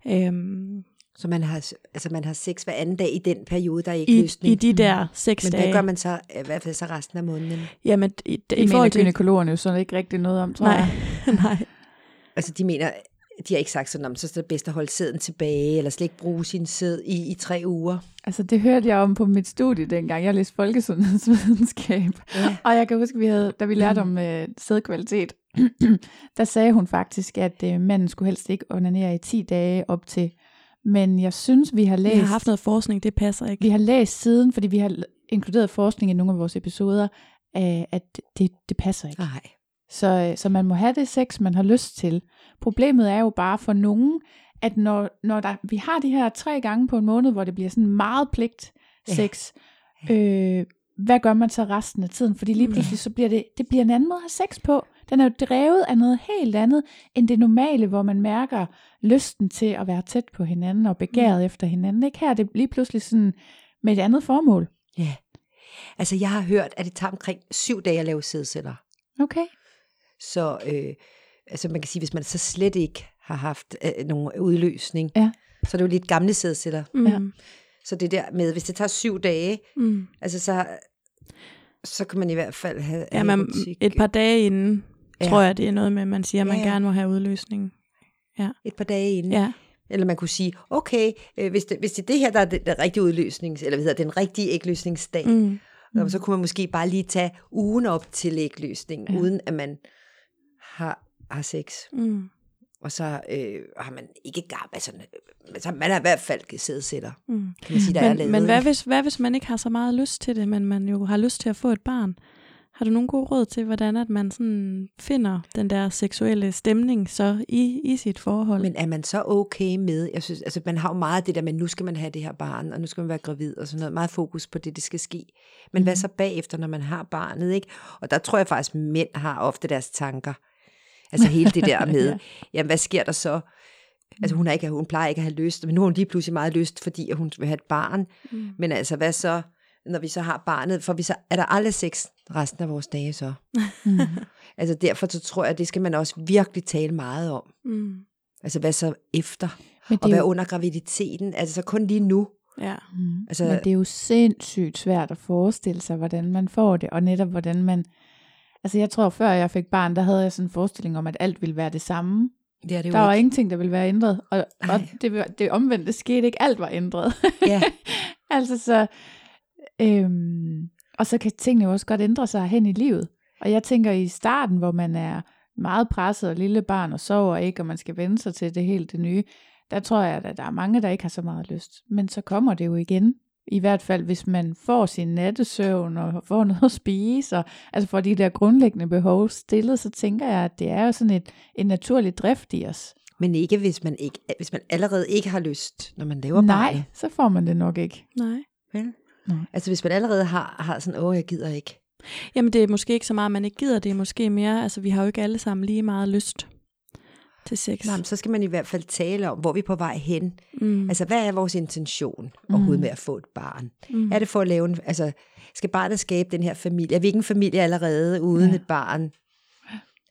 Øhm, Så man har, altså man har sex hver anden dag i den periode, der er ikke i, løsning. I de der seks Men dage. hvad gør man så, i hvert fald så resten af måneden? Jamen, i, i, Det i forhold til... gynekologerne jo sådan ikke rigtig noget om, tror Nej, jeg. nej. Altså de mener, de har ikke sagt sådan, om så er det bedst at holde sæden tilbage, eller slet ikke bruge sin sæd i, i tre uger. Altså, det hørte jeg om på mit studie dengang. Jeg læste folkesundhedsvidenskab. Ja. Og jeg kan huske, vi havde, da vi lærte om øh, sædkvalitet, der sagde hun faktisk, at øh, manden skulle helst ikke onanere i 10 dage op til. Men jeg synes, vi har læst... Vi har haft noget forskning, det passer ikke. Vi har læst siden, fordi vi har inkluderet forskning i nogle af vores episoder, øh, at det, det passer ikke. Nej. Så, øh, så man må have det sex, man har lyst til. Problemet er jo bare for nogen, at når, når der, vi har de her tre gange på en måned, hvor det bliver sådan meget pligt sex, øh, hvad gør man så resten af tiden? Fordi lige pludselig så bliver det, det bliver en anden måde at have sex på. Den er jo drevet af noget helt andet, end det normale, hvor man mærker lysten til at være tæt på hinanden og begæret efter hinanden. Ikke her er det lige pludselig sådan med et andet formål. Ja. Altså, jeg har hørt, at det tager omkring syv dage at lave sædceller. Okay. Så øh, altså man kan sige, hvis man så slet ikke har haft øh, nogen udløsning, Ja. så er det jo lidt gamle sædceller. Mm. Ja. Så det der med, hvis det tager syv dage, Mm. altså så, så kan man i hvert fald have Ja, man, et par dage inden, Ja. ja. tror jeg, det er noget med, at man siger, at man Ja, ja. gerne må have udløsning. et par dage inden. Ja. Eller man kunne sige, okay, øh, hvis, det, hvis det er det her, der er den, den rigtige udløsning, eller hvad hedder, den rigtige ægløsningsdag, Mm. mm. så kunne man måske bare lige tage ugen op til ægløsning, Ja. ja. uden at man har, har sex. Mm. Og så øh, har man ikke gang, altså, altså man har i hvert fald sædceller, Mm. kan man sige, der er Men, lavet. men hvad, hvis, hvad hvis man ikke har så meget lyst til det, men man jo har lyst til at få et barn? Har du nogle gode råd til, hvordan at man sådan finder den der seksuelle stemning så i, i sit forhold? Men er man så okay med, jeg synes, altså man har jo meget af det der, men nu skal man have det her barn, og nu skal man være gravid og sådan noget, meget fokus på det, det skal ske. Men mm. hvad så bagefter, når man har barnet, ikke? Og der tror jeg faktisk, at mænd har ofte deres tanker. Altså hele det der med, Ja. jamen hvad sker der så? Altså hun, har ikke, hun plejer ikke at have lyst, men nu har hun lige pludselig meget lyst, fordi at hun vil have et barn. Mm. Men altså hvad så, når vi så har barnet, for vi så, er der aldrig sex resten af vores dage så? Mm. Altså derfor så tror jeg, at det skal man også virkelig tale meget om. Mm. Altså hvad så efter? Og hvad jo, under graviditeten? Altså så kun lige nu. Ja. mm. altså- Men det er jo sindssygt svært at forestille sig, hvordan man får det, og netop hvordan man... Altså jeg tror, før jeg fik barn, der havde jeg sådan en forestilling om, at alt ville være det samme. Det er det Der var ikke. ingenting, der ville være ændret. Og, og det, det omvendte skete ikke. Alt var ændret. Ja, altså så... Øhm, og så kan tingene jo også godt ændre sig hen i livet. Og jeg tænker i starten, hvor man er meget presset og lille barn og sover ikke, og man skal vende sig til det helt det nye, der tror jeg, at der er mange, der ikke har så meget lyst. Men så kommer det jo igen. I hvert fald, hvis man får sin nattesøvn og får noget at spise, og altså får de der grundlæggende behov stillet, så tænker jeg, at det er jo sådan et, en naturlig drift i os. men ikke hvis man, ikke, hvis man allerede ikke har lyst, når man laver Nej, barnet. så får man det nok ikke. Nej. Vel? Nej. Altså hvis man allerede har, har sådan, åh, jeg gider ikke. Jamen det er måske ikke så meget, man ikke gider, det er måske mere, altså vi har jo ikke alle sammen lige meget lyst til sex. Nej, men så skal man i hvert fald tale om, hvor vi er på vej hen. Mm. Altså hvad er vores intention overhovedet med at få et barn? Mm. Er det for at lave en, altså skal barnet skabe den her familie? Er vi ikke en familie allerede uden ja. et barn?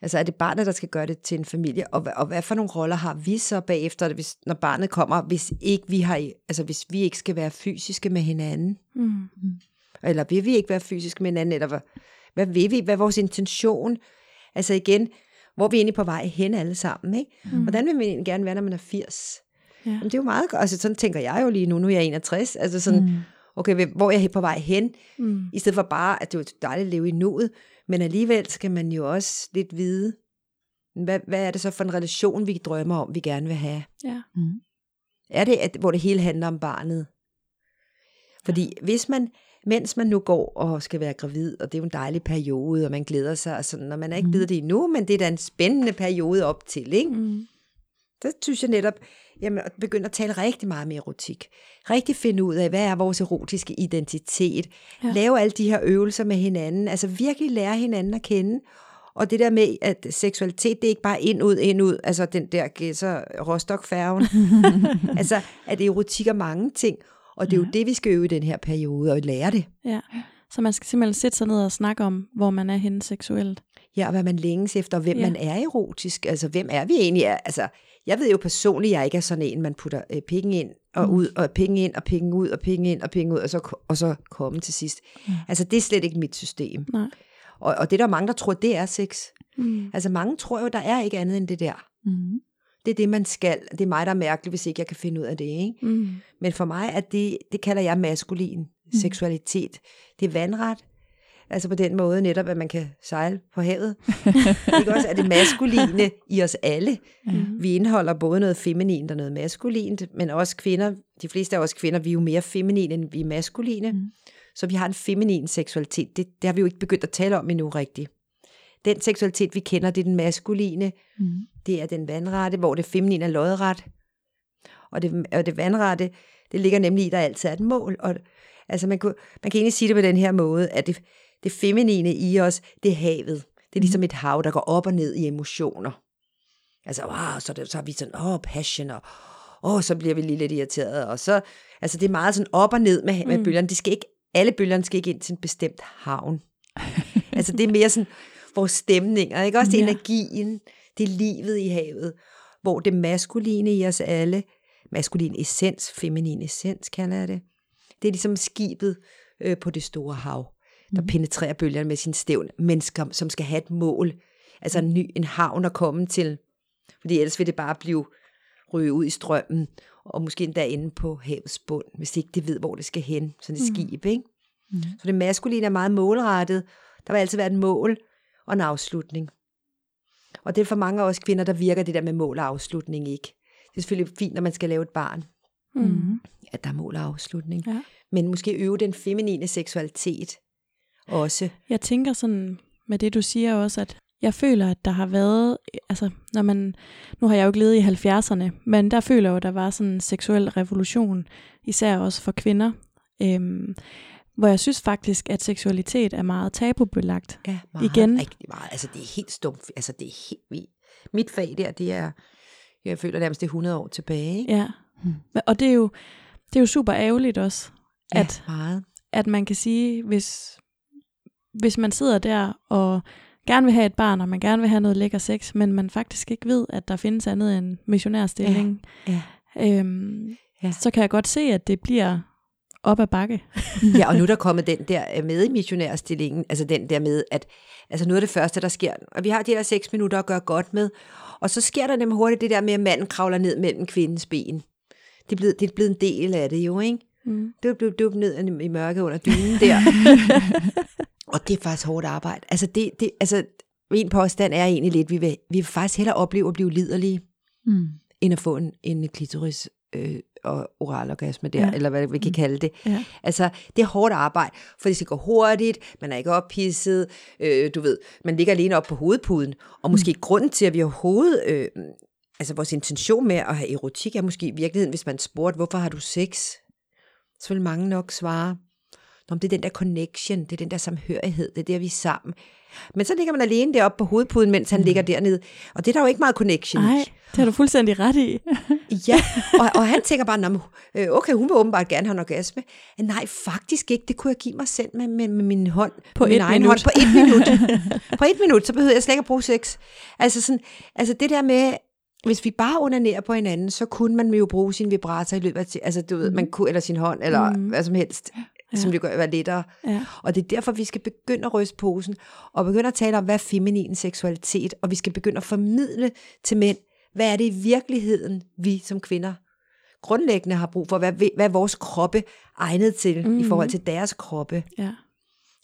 Altså er det barnet, der skal gøre det til en familie? Og, hvad- og hvad for nogle roller har vi så bagefter, hvis, når barnet kommer, hvis ikke vi har, altså hvis vi ikke skal være fysiske med hinanden? Mm. Eller vil vi ikke være fysiske med hinanden? Eller hvad, hvad vil vi? Hvad er vores intention? Altså igen, hvor er vi egentlig på vej hen alle sammen? Ikke? Mm. Hvordan vil man gerne være, når man er 80? Ja. Jamen, det er jo meget godt. Altså sådan tænker jeg jo lige nu. Nu er jeg 61. Altså sådan, Mm. okay, hvor er jeg på vej hen? Mm. I stedet for bare, at det er jo dejligt at leve i nuet. Men alligevel skal man jo også lidt vide, hvad, hvad er det så for en relation, vi drømmer om, vi gerne vil have? Ja. Mm. Er det, at, hvor det hele handler om barnet? Fordi hvis man, mens man nu går og skal være gravid, og det er jo en dejlig periode, og man glæder sig, og sådan, og man er ikke Mhm. blevet det endnu, men det er da en spændende periode op til, ikke? Mm. Så synes jeg netop, jamen, at begynde at tale rigtig meget med erotik. Rigtig finde ud af, hvad er vores erotiske identitet. Ja. Lave alle de her øvelser med hinanden. Altså virkelig lære hinanden at kende. Og det der med, at seksualitet, det er ikke bare ind, ud, ind, ud. Altså den der gæsser Rostock-færgen. altså, at erotik er mange ting. Og det er jo Ja. det, vi skal øve i den her periode, og lære det. ja. Så man skal simpelthen sætte sig ned og snakke om, hvor man er henne seksuelt. Ja, og hvad man længes efter, hvem Ja. man er erotisk. Altså, hvem er vi egentlig? Altså, jeg ved jo personligt, jeg ikke er sådan en, man putter øh, penge ind og Mm. ud, og penge ind, og penge ud, og penge ind, og penge ud, og så, og så komme til sidst. Mm. Altså, det er slet ikke mit system. Nej. Og, og det er der mange, der tror, det er sex. Mm. Altså, mange tror jo, der er ikke andet end det der. Mm. det er det, man skal. Det er mig, der er mærkelig, hvis ikke jeg kan finde ud af det. Ikke? Mm. Men for mig er det, det kalder jeg maskulin Mm. seksualitet. Det er vandret. Altså på den måde netop, at man kan sejle på havet. ikke også? Er det maskuline i os alle. Mm. Vi indeholder både noget feminint og noget maskulint, men også kvinder, de fleste af os kvinder, vi er jo mere feminine, end vi er maskuline. Mm. Så vi har en feminin seksualitet. Det, det har vi jo ikke begyndt at tale om endnu rigtigt. Den seksualitet, vi kender, det er den maskuline. Mm. Det er den vandrette, hvor det feminine er lodret. Og det, og det vandrette, det ligger nemlig i, at der altid er et mål. Og, altså man, kunne, man kan egentlig sige det på den her måde, at det, det feminine i os, det er havet. Det er ligesom et hav, der går op og ned i emotioner. Altså, wow, så, det, så er vi sådan, åh, oh, passion, og åh, så bliver vi lige lidt irriteret. Og så, altså det er meget sådan op og ned med, med Mm. bølgerne. De skal ikke, alle bølgerne skal ikke ind til en bestemt havn. altså det er mere sådan vores stemninger, ikke? Også Ja. energien, det er livet i havet, hvor det maskuline i os alle, maskulin essens, feminin essens kalder jeg det, det er ligesom skibet øh, på det store hav, der Mhm. penetrerer bølgerne med sin stævn. Mennesker, som skal have et mål, altså en ny en havn at komme til, fordi ellers vil det bare blive ryge ud i strømmen, og måske endda inde på havets bund, hvis ikke de ved, hvor det skal hen, sådan et Mhm. skib, ikke? Mhm. Så det maskuline er meget målrettet. Der vil altid være et mål og en afslutning. Og det er for mange af os kvinder, der virker det der med mål og afslutning ikke. Det er selvfølgelig fint, når man skal lave et barn, Mm. Mm. at der er mål og afslutning. Ja. Men måske øve den feminine seksualitet også. Jeg tænker sådan med det, du siger også, at jeg føler, at der har været, altså når man, nu har jeg jo ikke levet i 70'erne, men der føler jeg jo, at der var sådan en seksuel revolution, især også for kvinder, øhm, hvor jeg synes faktisk, at seksualitet er meget tabubelagt. Ja, meget, Igen. Rigtig meget. Altså det er helt stumt. Altså det er helt vildt. Mit fag der, det er, jeg føler nærmest det er 100 år tilbage. Ikke? Ja. Mm. Og det er jo, det er jo super ærgerligt også, Ja, at, meget. at man kan sige, hvis, hvis man sidder der og gerne vil have et barn, og man gerne vil have noget lækker sex, men man faktisk ikke ved, at der findes andet end missionærstilling, Ja. øhm, Ja. så kan jeg godt se, at det bliver op ad bakke. Ja, og nu er der kommet den der øh, med i missionærstillingen, altså den der med, at altså noget af det første, der sker, og vi har de der seks minutter at gøre godt med, og så sker der nemlig hurtigt det der med, at manden kravler ned mellem kvindens ben. Det er blevet, det er blevet en del af det jo, ikke? Mm. Det er blevet ned i mørket under dynen der. og det er faktisk hårdt arbejde. Altså, det, det, altså min påstand er egentlig lidt, vi vil, vi vil faktisk hellere opleve at blive liderlige, Mm. end at få en, en klitoris øh, og oral orgasme der, Ja. eller hvad vi kan kalde det. Ja. Altså, det er hårdt arbejde, for det skal gå hurtigt, man er ikke ophidset, øh, du ved, man ligger alene op på hovedpuden, og måske mm. grunden til, at vi overhovedet, øh, altså vores intention med at have erotik, er måske i virkeligheden, hvis man spurgte, hvorfor har du sex? Så vil mange nok svare, Nå, det er den der connection, det er den der samhørighed, det er der, vi er sammen. Men så ligger man alene deroppe på hovedpuden, mens han mm. ligger dernede, og det er der jo ikke meget connection. Nej, det har du fuldstændig ret i. Ja, og, og han tænker bare, "Nå, men, øh, okay, hun vil åbenbart gerne have en orgasme. Nej, faktisk ikke. Det kunne jeg give mig selv med, med, med min hånd. På min et egen minut. Hånd, på et minut. på et minut, så behøver jeg slet ikke at bruge sex. Altså, sådan, altså det der med, hvis vi bare onanerer på hinanden, så kunne man jo bruge sin vibrator i løbet af altså du ved, man kunne, eller sin hånd, eller mm. hvad som helst, ja. som det gør være lettere. Ja. Og det er derfor, vi skal begynde at ryste posen, og begynde at tale om, hvad er feminin seksualitet, og vi skal begynde at formidle til mænd, hvad er det i virkeligheden, vi som kvinder grundlæggende har brug for, hvad, hvad er vores kroppe egnet til, mm. i forhold til deres kroppe. Ja.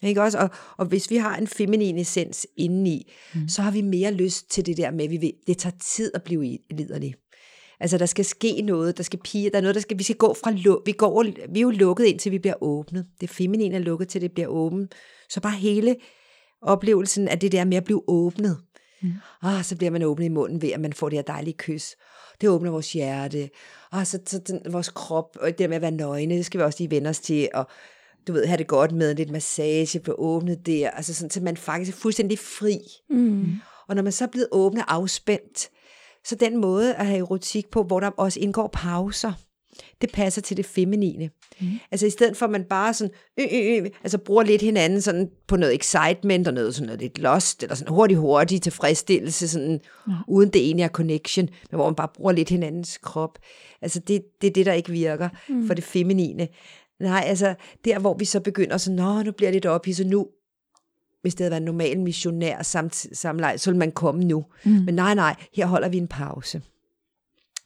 Ikke også? Og, og hvis vi har en feminin essens indeni, mm. så har vi mere lyst til det der med, at vi vil, det tager tid at blive liderlig. Altså, der skal ske noget, der skal pige, der er noget, der skal, vi skal gå fra, vi, går, vi er jo lukket ind, til vi bliver åbnet. Det feminine er lukket, til det bliver åbent. Så bare hele oplevelsen af det der med at blive åbnet. Mm. Ah, så bliver man åbnet i munden ved, at man får det her dejlige kys. Det åbner vores hjerte. Og så, så den, vores krop, og det der med at være nøgne, det skal vi også lige vende os til. Og du ved, have det godt med lidt massage, blive åbnet der. Altså sådan, så man faktisk er fuldstændig fri. Mm. Og når man så er blevet åbnet og afspændt, så den måde at have erotik på, hvor der også indgår pauser, det passer til det feminine. Mm. Altså i stedet for, at man bare sådan, øh, øh, øh, altså bruger lidt hinanden sådan på noget excitement og noget sådan noget lidt lost, eller sådan hurtig, hurtig tilfredsstillelse, sådan, ja. uden det ene er connection, men hvor man bare bruger lidt hinandens krop. Altså det, det er det, der ikke virker mm. for det feminine. Nej, altså der, hvor vi så begynder sådan, nå, nu bliver jeg lidt ophidset nu, hvis det havde været en normal missionær samt, samleje, så ville man komme nu. Mm. Men nej, nej, her holder vi en pause.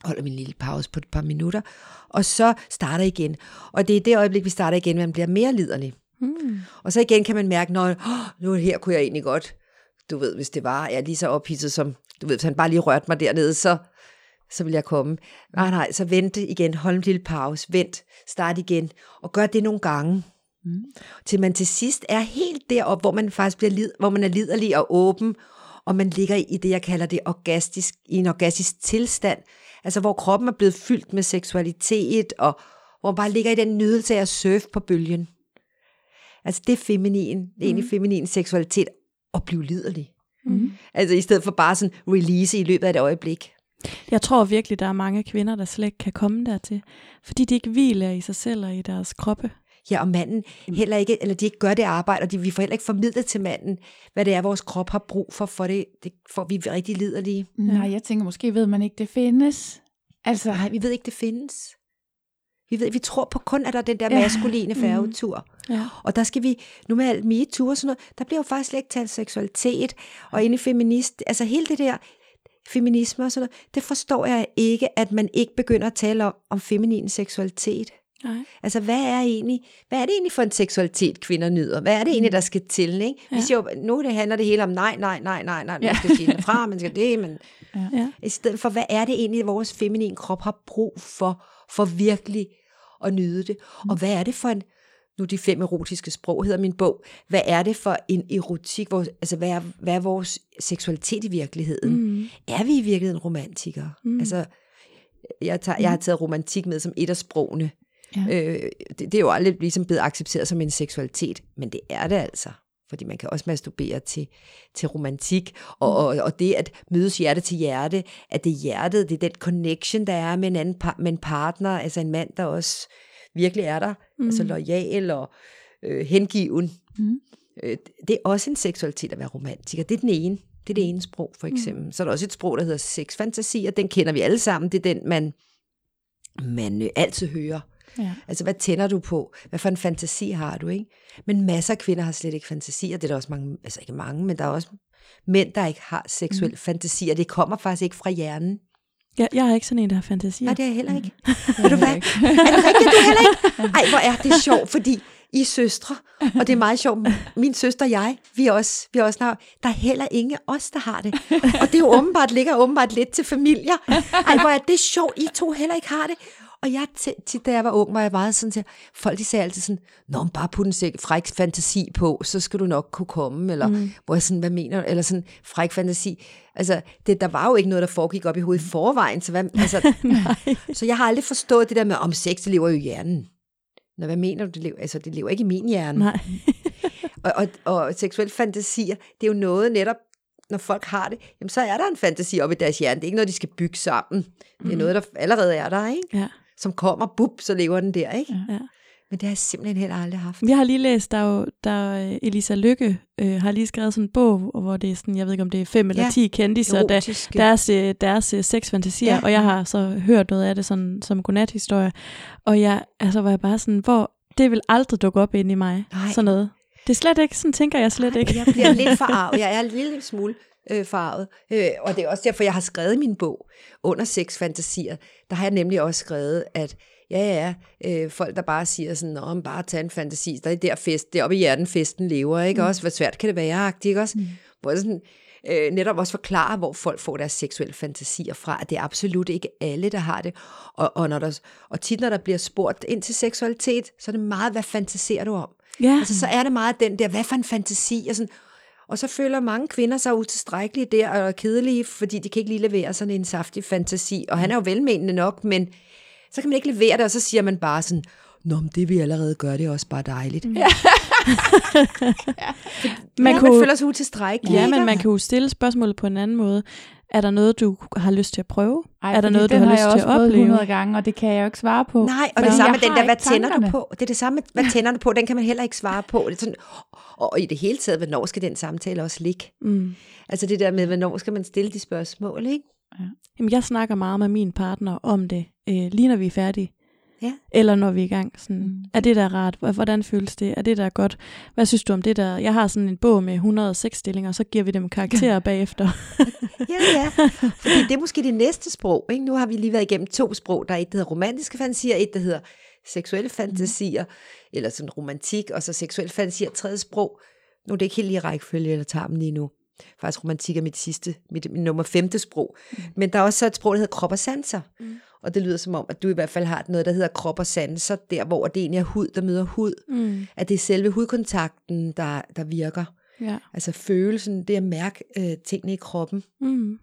holder vi en lille pause på et par minutter, og så starter igen. Og det er det øjeblik, vi starter igen, man bliver mere liderlig. Mm. Og så igen kan man mærke, når oh, nu her kunne jeg egentlig godt, du ved, hvis det var, jeg er lige så ophidset som, du ved, hvis han bare lige rørte mig dernede, så, så vil jeg komme. Nej, nej, så vent igen, hold en lille pause, vent, start igen, og gør det nogle gange. Mm. Til man til sidst er helt deroppe, hvor man faktisk bliver lid, hvor man er liderlig og åben, og man ligger i det, jeg kalder det orgastisk, i en orgastisk tilstand, altså hvor kroppen er blevet fyldt med seksualitet, og hvor man bare ligger i den nydelse af at surfe på bølgen. Altså det er feminin, det er egentlig feminin seksualitet, at blive liderlig. Mm. Altså i stedet for bare sådan release i løbet af et øjeblik. Jeg tror virkelig, der er mange kvinder, der slet ikke kan komme dertil, fordi de ikke hviler i sig selv og i deres kroppe. Ja, og manden heller ikke, eller de ikke gør det arbejde, og de, vi får heller ikke formidlet til manden, hvad det er, vores krop har brug for, for det, det får vi rigtig liderlige. Nej, jeg tænker, måske ved man ikke, det findes. Altså, Nej, vi ved ikke, det findes. Vi, ved, vi tror på kun, at der er den der maskuline færgetur. Ja. Og der skal vi, nu med alt MeToo og sådan noget, der bliver jo faktisk slet ikke talt seksualitet, og inde feminist, altså hele det der feminisme og sådan noget, det forstår jeg ikke, at man ikke begynder at tale om, om feminin seksualitet. Nej. Altså, hvad er, egentlig, hvad er det egentlig for en seksualitet, kvinder nyder? Hvad er det egentlig, der skal til? Ikke? Vi Ja. siger jo, nu det handler det hele om nej, nej, nej, nej, nej, man skal sige det fra, man skal det, men Ja. i stedet for, hvad er det egentlig, vores feminine krop har brug for, for virkelig at nyde det? Og hvad er det for en, nu de fem erotiske sprog hedder min bog, hvad er det for en erotik, hvor, altså hvad er, hvad er vores seksualitet i virkeligheden? Mm. Er vi i virkeligheden romantikere? Mm. Altså, jeg, tager, jeg har taget romantik med som et af sprogene. Ja. Øh, det, det er jo aldrig ligesom blevet accepteret som en seksualitet, men det er det altså. Fordi man kan også masturbere til, til romantik, og, og, og det at mødes hjerte til hjerte, at det er hjertet, det er den connection, der er med en, anden par, med en partner, altså en mand, der også virkelig er der, mm. altså lojal og øh, hengiven. Mm. Øh, det er også en seksualitet at være romantiker. Det er den ene. Det er det ene sprog, for eksempel. Mm. Så er der også et sprog, der hedder sexfantasi, og den kender vi alle sammen. Det er den, man, man øh, altid hører. Ja. Altså, hvad tænder du på? Hvad for en fantasi har du, ikke? Men masser af kvinder har slet ikke fantasier. Det er der også mange, altså ikke mange, men der er også mænd, der ikke har seksuel mm. fantasi, og det kommer faktisk ikke fra hjernen. Jeg, jeg er ikke sådan en, der har fantasier. Nej, det er jeg heller ikke. Ved du hvad? Er det rigtigt, du heller ikke? Ej, hvor er det sjovt, fordi I er søstre, og det er meget sjovt. Min søster og jeg, vi er også, vi er også der, der er heller ingen os, der har det. Og det er jo åbenbart, ligger åbenbart lidt til familier. Ej, hvor er det sjovt, I to heller ikke har det. Og jeg, tit, da jeg var ung, var jeg meget sådan til, folk de sagde altid sådan, Nå, men bare put en sæk fræk fantasi på, så skal du nok kunne komme, eller mm. hvor jeg sådan, hvad mener du, eller sådan fræk fantasi. Altså, det, der var jo ikke noget, der foregik op i hovedet i forvejen, så, hvad, altså, så jeg har aldrig forstået det der med, om sex, det lever jo i hjernen. Nå, hvad mener du, det lever? Altså, det lever ikke i min hjerne. Nej. Og, og, og seksuelle fantasier, det er jo noget netop, når folk har det, jamen så er der en fantasi op i deres hjerne. Det er ikke noget, de skal bygge sammen. Det er noget, der allerede er der, ikke? Ja. Som kommer, bup, så lever den der, ikke? Ja. Men det har jeg simpelthen heller aldrig haft. Jeg har lige læst, der er jo, der er, øh, Elisa Lykke øh, har lige skrevet sådan en bog, hvor det er sådan, jeg ved ikke om det er fem eller Ja. ti kendiser, der, deres, øh, deres øh, sexfantasier, Ja. og jeg har så hørt noget af det sådan, som godnat-historie, og jeg, altså var jeg bare sådan, hvor det vil aldrig dukke op ind i mig, Nej. sådan noget. Det er slet ikke, sådan tænker jeg slet ikke. Jeg bliver lidt forarvet. Jeg er en lille smule øh, farvet. Øh, og det er også derfor, jeg har skrevet min bog, under seks fantasier, der har jeg nemlig også skrevet, at ja, ja, øh, folk der bare siger sådan, Nå, men bare tage en fantasi, der er der fest, det er oppe i hjernen, festen lever, ikke mm. også? Hvor svært kan det være, agtigt, ikke også? Mm. Hvor sådan, øh, netop også forklare, hvor folk får deres seksuelle fantasier fra, at det er absolut ikke alle, der har det. Og, og, når der, og tit, når der bliver spurgt ind til seksualitet, så er det meget, hvad fantaserer du om? Ja, Altså, så er det meget den der, hvad for en fantasi? Og, sådan, og så føler mange kvinder sig utilstrækkelige der, og kedelige, fordi de kan ikke lige levere sådan en saftig fantasi. Og han er jo velmenende nok, men så kan man ikke levere det, og så siger man bare sådan, Nå, men det vi allerede gør, det er også bare dejligt. Ja, man, man, kunne, man føler sig utilstrækkelig. ja, men man kan jo stille spørgsmålet på en anden måde. Er der noget, du har lyst til at prøve? Ej, er der noget, du den har lyst jeg til også at opleve? 100 gange, og det kan jeg jo ikke svare på. Nej, og det samme med den har der, hvad tænder du tankerne. på? Det er det samme, hvad tænder du på? Den kan man heller ikke svare på. Det er sådan, og, i det hele taget, hvornår skal den samtale også ligge? Mm. Altså det der med, hvornår skal man stille de spørgsmål, ikke? Jamen, jeg snakker meget med min partner om det, øh, lige når vi er færdige. Ja. Eller når vi er i gang. Sådan, Mm. Er det der rart? Hvor- Hvordan føles det? Er det der godt? Hvad synes du om det der? Jeg har sådan en bog med 106 stillinger, så giver vi dem karakterer bagefter. Ja, ja. Fordi det er måske det næste sprog. Ikke? Nu har vi lige været igennem to sprog. Der er et, der hedder romantiske fantasier, et, der hedder seksuelle fantasier, mm. eller sådan romantik, og så seksuelle fantasier, tredje sprog. Nu er det ikke helt lige i rækkefølge, eller tager dem lige nu. Faktisk romantik er mit sidste, mit, mit nummer femte sprog. Mm. Men der er også så et sprog, der hedder krop og sanser. Mm. Og det lyder som om, at du i hvert fald har noget, der hedder krop og sanser, der hvor det egentlig er hud, der møder hud. Mm. At det er selve hudkontakten, der, der virker. Ja. Altså følelsen, det at mærke øh, tingene i kroppen Mm.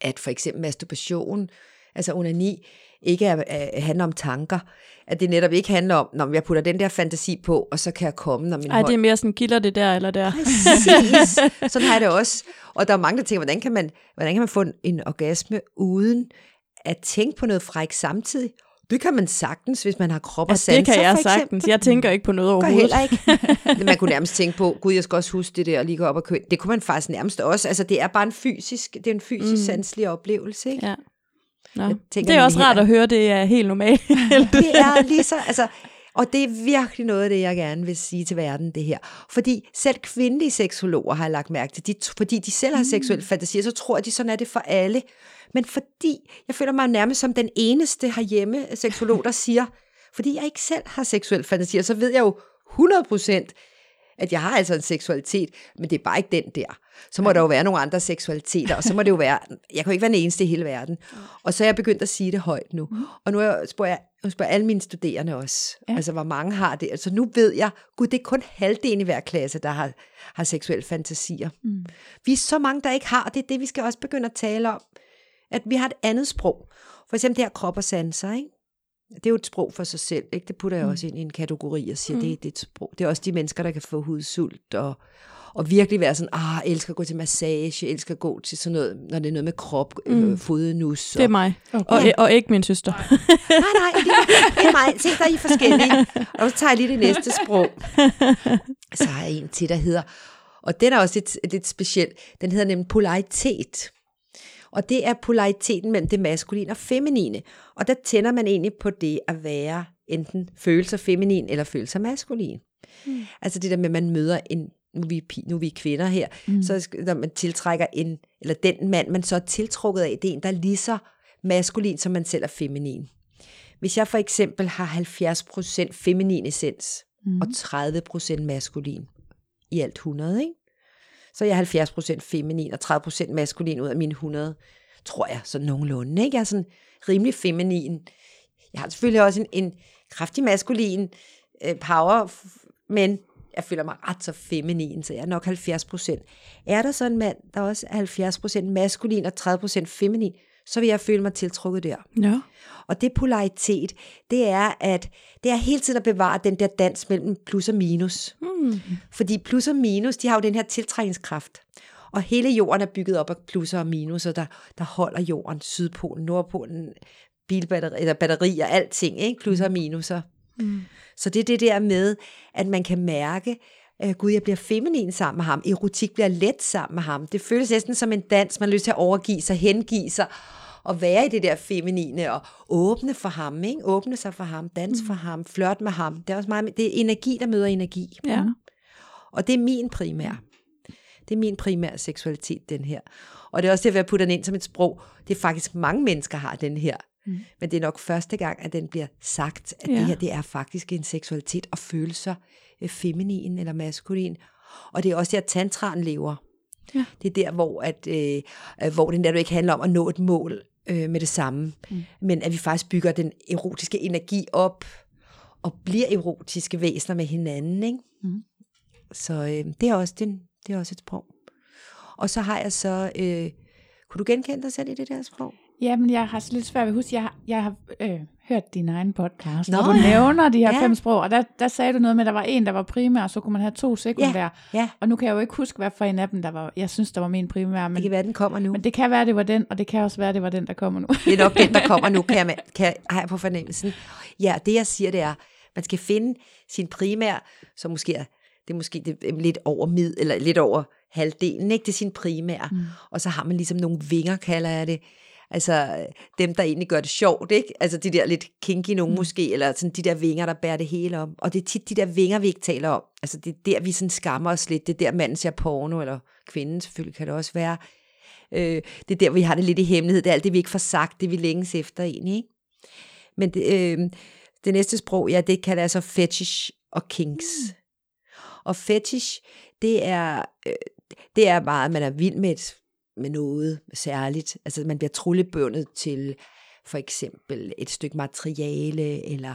at for eksempel masturbation, altså onani, ikke er, er, handler om tanker. At det netop ikke handler om, når jeg putter den der fantasi på, og så kan jeg komme, når min Ej, det er mere sådan, kilder det der eller der. Præcis. Sådan har jeg det også. Og der er mange, der tænker, hvordan kan man, hvordan kan man få en orgasme uden at tænke på noget fræk samtidig? Det kan man sagtens, hvis man har krop og Ja, sanser, det kan jeg for eksempel. sagtens. Jeg tænker ikke på noget overhovedet. heller ikke. Man kunne nærmest tænke på, gud, jeg skal også huske det der, og lige gå op og købe. Det kunne man faktisk nærmest også. Altså, det er bare en fysisk, det er en fysisk, mm. sanselig oplevelse, ikke? Ja. Nå. Tænker Det er også rart at høre, det er helt normalt. det er lige så, altså, og det er virkelig noget af det, jeg gerne vil sige til verden, det her. Fordi selv kvindelige seksologer har jeg lagt mærke til, de, fordi de selv har seksuelle fantasier, så tror de sådan er det for alle. Men fordi jeg føler mig nærmest som den eneste herhjemme seksolog, der siger, fordi jeg ikke selv har seksuelle fantasier, så ved jeg jo 100 procent, at jeg har altså en seksualitet, men det er bare ikke den der. Så må der jo være nogle andre seksualiteter, og så må det jo være, jeg kan jo ikke være den eneste i hele verden. Og så er jeg begyndt at sige det højt nu. Og nu er spørger jeg, nu spørger alle mine studerende også, ja. altså hvor mange har det. Altså nu ved jeg, gud det er kun halvdelen i hver klasse, der har, har seksuelle fantasier. Mm. Vi er så mange, der ikke har, og det er det, vi skal også begynde at tale om. At vi har et andet sprog. For eksempel det her krop og sanser, ikke? Det er jo et sprog for sig selv, ikke? Det putter jeg også ind i en kategori og siger, mm. det, det er et sprog. Det er også de mennesker, der kan få hudsult og, og virkelig være sådan, ah, elsker at gå til massage, elsker at gå til sådan noget, når det er noget med krop, mm. øh, fodnus. Det er og, mig. Okay. Og, og ikke min søster. nej, nej, det, er- det er mig. Se, der er I forskellige. Og så tager jeg lige det næste sprog. Så har jeg en til, der hedder, og den er også lidt, lidt speciel, den hedder nemlig polaritet. Og det er polariteten mellem det maskuline og feminine. Og der tænder man egentlig på det at være enten følelser feminin eller følelser maskulin. Mm. Altså det der med, at man møder en, nu er vi, nu er vi kvinder her, mm. så når man tiltrækker en, eller den mand, man så er tiltrukket af, det er en, der er lige så maskulin, som man selv er feminin. Hvis jeg for eksempel har 70% feminin essens, mm. og 30% maskulin, i alt 100, ikke? Så er jeg 70% feminin og 30% maskulin ud af mine 100, tror jeg, sådan nogenlunde. Ikke? Jeg er sådan rimelig feminin. Jeg har selvfølgelig også en, en kraftig maskulin øh, power, men jeg føler mig ret så feminin, så jeg er nok 70%. Er der så en mand, der også er 70% maskulin og 30% feminin, så vil jeg føle mig tiltrukket der. Ja. Og det polaritet, det er, at det er hele tiden at bevare den der dans mellem plus og minus. Mm. Fordi plus og minus, de har jo den her tiltrækningskraft. Og hele jorden er bygget op af plusser og minuser, der, der holder jorden, Sydpolen, Nordpolen, bilbatteri, eller batterier, alting, ikke? plusser og minuser. Mm. Så det er det der med, at man kan mærke, at gud, jeg bliver feminin sammen med ham. Erotik bliver let sammen med ham. Det føles næsten som en dans, man har lyst til at overgive sig, hengive sig, og være i det der feminine, og åbne for ham, ikke? åbne sig for ham, dans for ham, flirt med ham. Det er også meget, det er energi, der møder energi. Ja. Og det er min primær. Det er min primære seksualitet, den her. Og det er også derfor, jeg putter den ind som et sprog. Det er faktisk mange mennesker har den her. Mm. Men det er nok første gang, at den bliver sagt, at ja. Det her det er faktisk en seksualitet og følelser, øh, feminin eller maskulin. Og det er også der, tantraen lever. Ja. Det er der, hvor, at, øh, øh, hvor den der ikke handler om at nå et mål øh, med det samme, mm. men at vi faktisk bygger den erotiske energi op, og bliver erotiske væsener med hinanden. Ikke? Mm. Så øh, det, er også, det, det er også et sprog. Og så har jeg så... Øh, kunne du genkende dig selv i det der sprog? Jamen, jeg har lidt svært ved at huske, jeg har, jeg har øh, hørt din egen podcast, Nå, hvor du ja. nævner de her Ja. ja. fem sprog, og der, der sagde du noget med, at der var en, der var primær, og så kunne man have to sekundære. Ja, Og nu kan jeg jo ikke huske, hvad for en af dem, der var, jeg synes, der var min primær, det men, kan være, den kommer nu. men det kan være, det var den, og det kan også være, det var den, der kommer nu. Det er nok den, der kommer nu, kan jeg, kan jeg, har jeg på fornemmelsen. Ja, det jeg siger, det er, man skal finde sin primær, som måske er, det er måske det er lidt over mid, eller lidt over halvdelen, ikke? Det er sin primær. Mm. Og så har man ligesom nogle vinger, kalder jeg det, Altså dem, der egentlig gør det sjovt, ikke? Altså de der lidt kinky nogen mm. måske, eller sådan de der vinger, der bærer det hele om. Og det er tit de der vinger, vi ikke taler om. Altså det er der, vi sådan skammer os lidt. Det er der, manden ser porno, eller kvinden selvfølgelig kan det også være. Øh, det er der, vi har det lidt i hemmelighed. Det er alt det, vi ikke får sagt, det vi længes efter egentlig, ikke? Men det, øh, det næste sprog, ja, det kalder altså fetish og kinks. Mm. Og fetish, det er, øh, det er meget, at man er vild med, et, med noget særligt. Altså man bliver trullebundet til for eksempel et stykke materiale, eller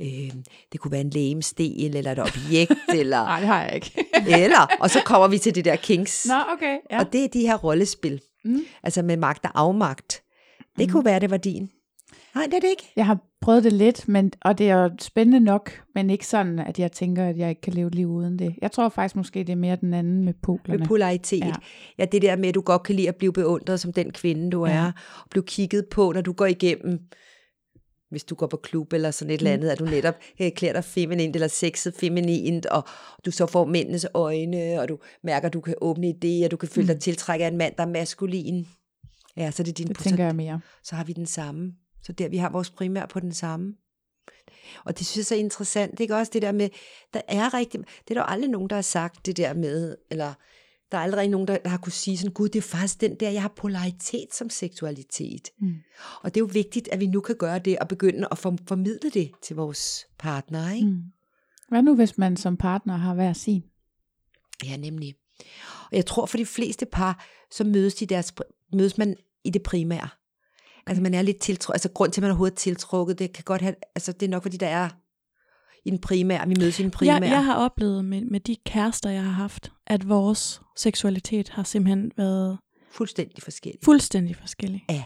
øh, det kunne være en lægemstel, eller et objekt, eller... Nej, det har jeg ikke. eller, og så kommer vi til det der kinks. Nå, okay. Ja. Og det er de her rollespil. Mm. Altså med magt og afmagt. Det mm. kunne være, det var din. Nej, det er det ikke. Jeg har prøvet det lidt, men, og det er jo spændende nok, men ikke sådan, at jeg tænker, at jeg ikke kan leve et liv uden det. Jeg tror faktisk måske, det er mere den anden med polerne. Med polaritet. Ja. ja, det der med, at du godt kan lide at blive beundret som den kvinde, du ja. er, og blive kigget på, når du går igennem hvis du går på klub eller sådan et eller mm. andet, at du netop øh, klæder dig feminint eller sexet feminint, og du så får mændenes øjne, og du mærker, at du kan åbne idéer, du kan føle dig mm. tiltrækket af en mand, der er maskulin. Ja, så det er din det tænker jeg mere. Så har vi den samme. Så der vi har vores primær på den samme. Og det synes jeg er interessant, ikke også det der med, der er rigtig, det er der aldrig nogen, der har sagt det der med, eller der er aldrig nogen, der, der har kunne sige sådan, gud, det er faktisk den der, jeg har polaritet som seksualitet. Mm. Og det er jo vigtigt, at vi nu kan gøre det, og begynde at for, formidle det til vores partner, ikke? Mm. Hvad nu, hvis man som partner har hver sin? Ja, nemlig. Og jeg tror, for de fleste par, så mødes, de deres, mødes man i det primære. Altså man er lidt tiltrukket, altså grund til, at man er overhovedet tiltrukket, det kan godt have, altså det er nok, fordi der er i den primære, vi mødes i den primære. Jeg, jeg har oplevet med, med de kærester, jeg har haft, at vores seksualitet har simpelthen været... Fuldstændig forskellig. Fuldstændig forskellig. Ja.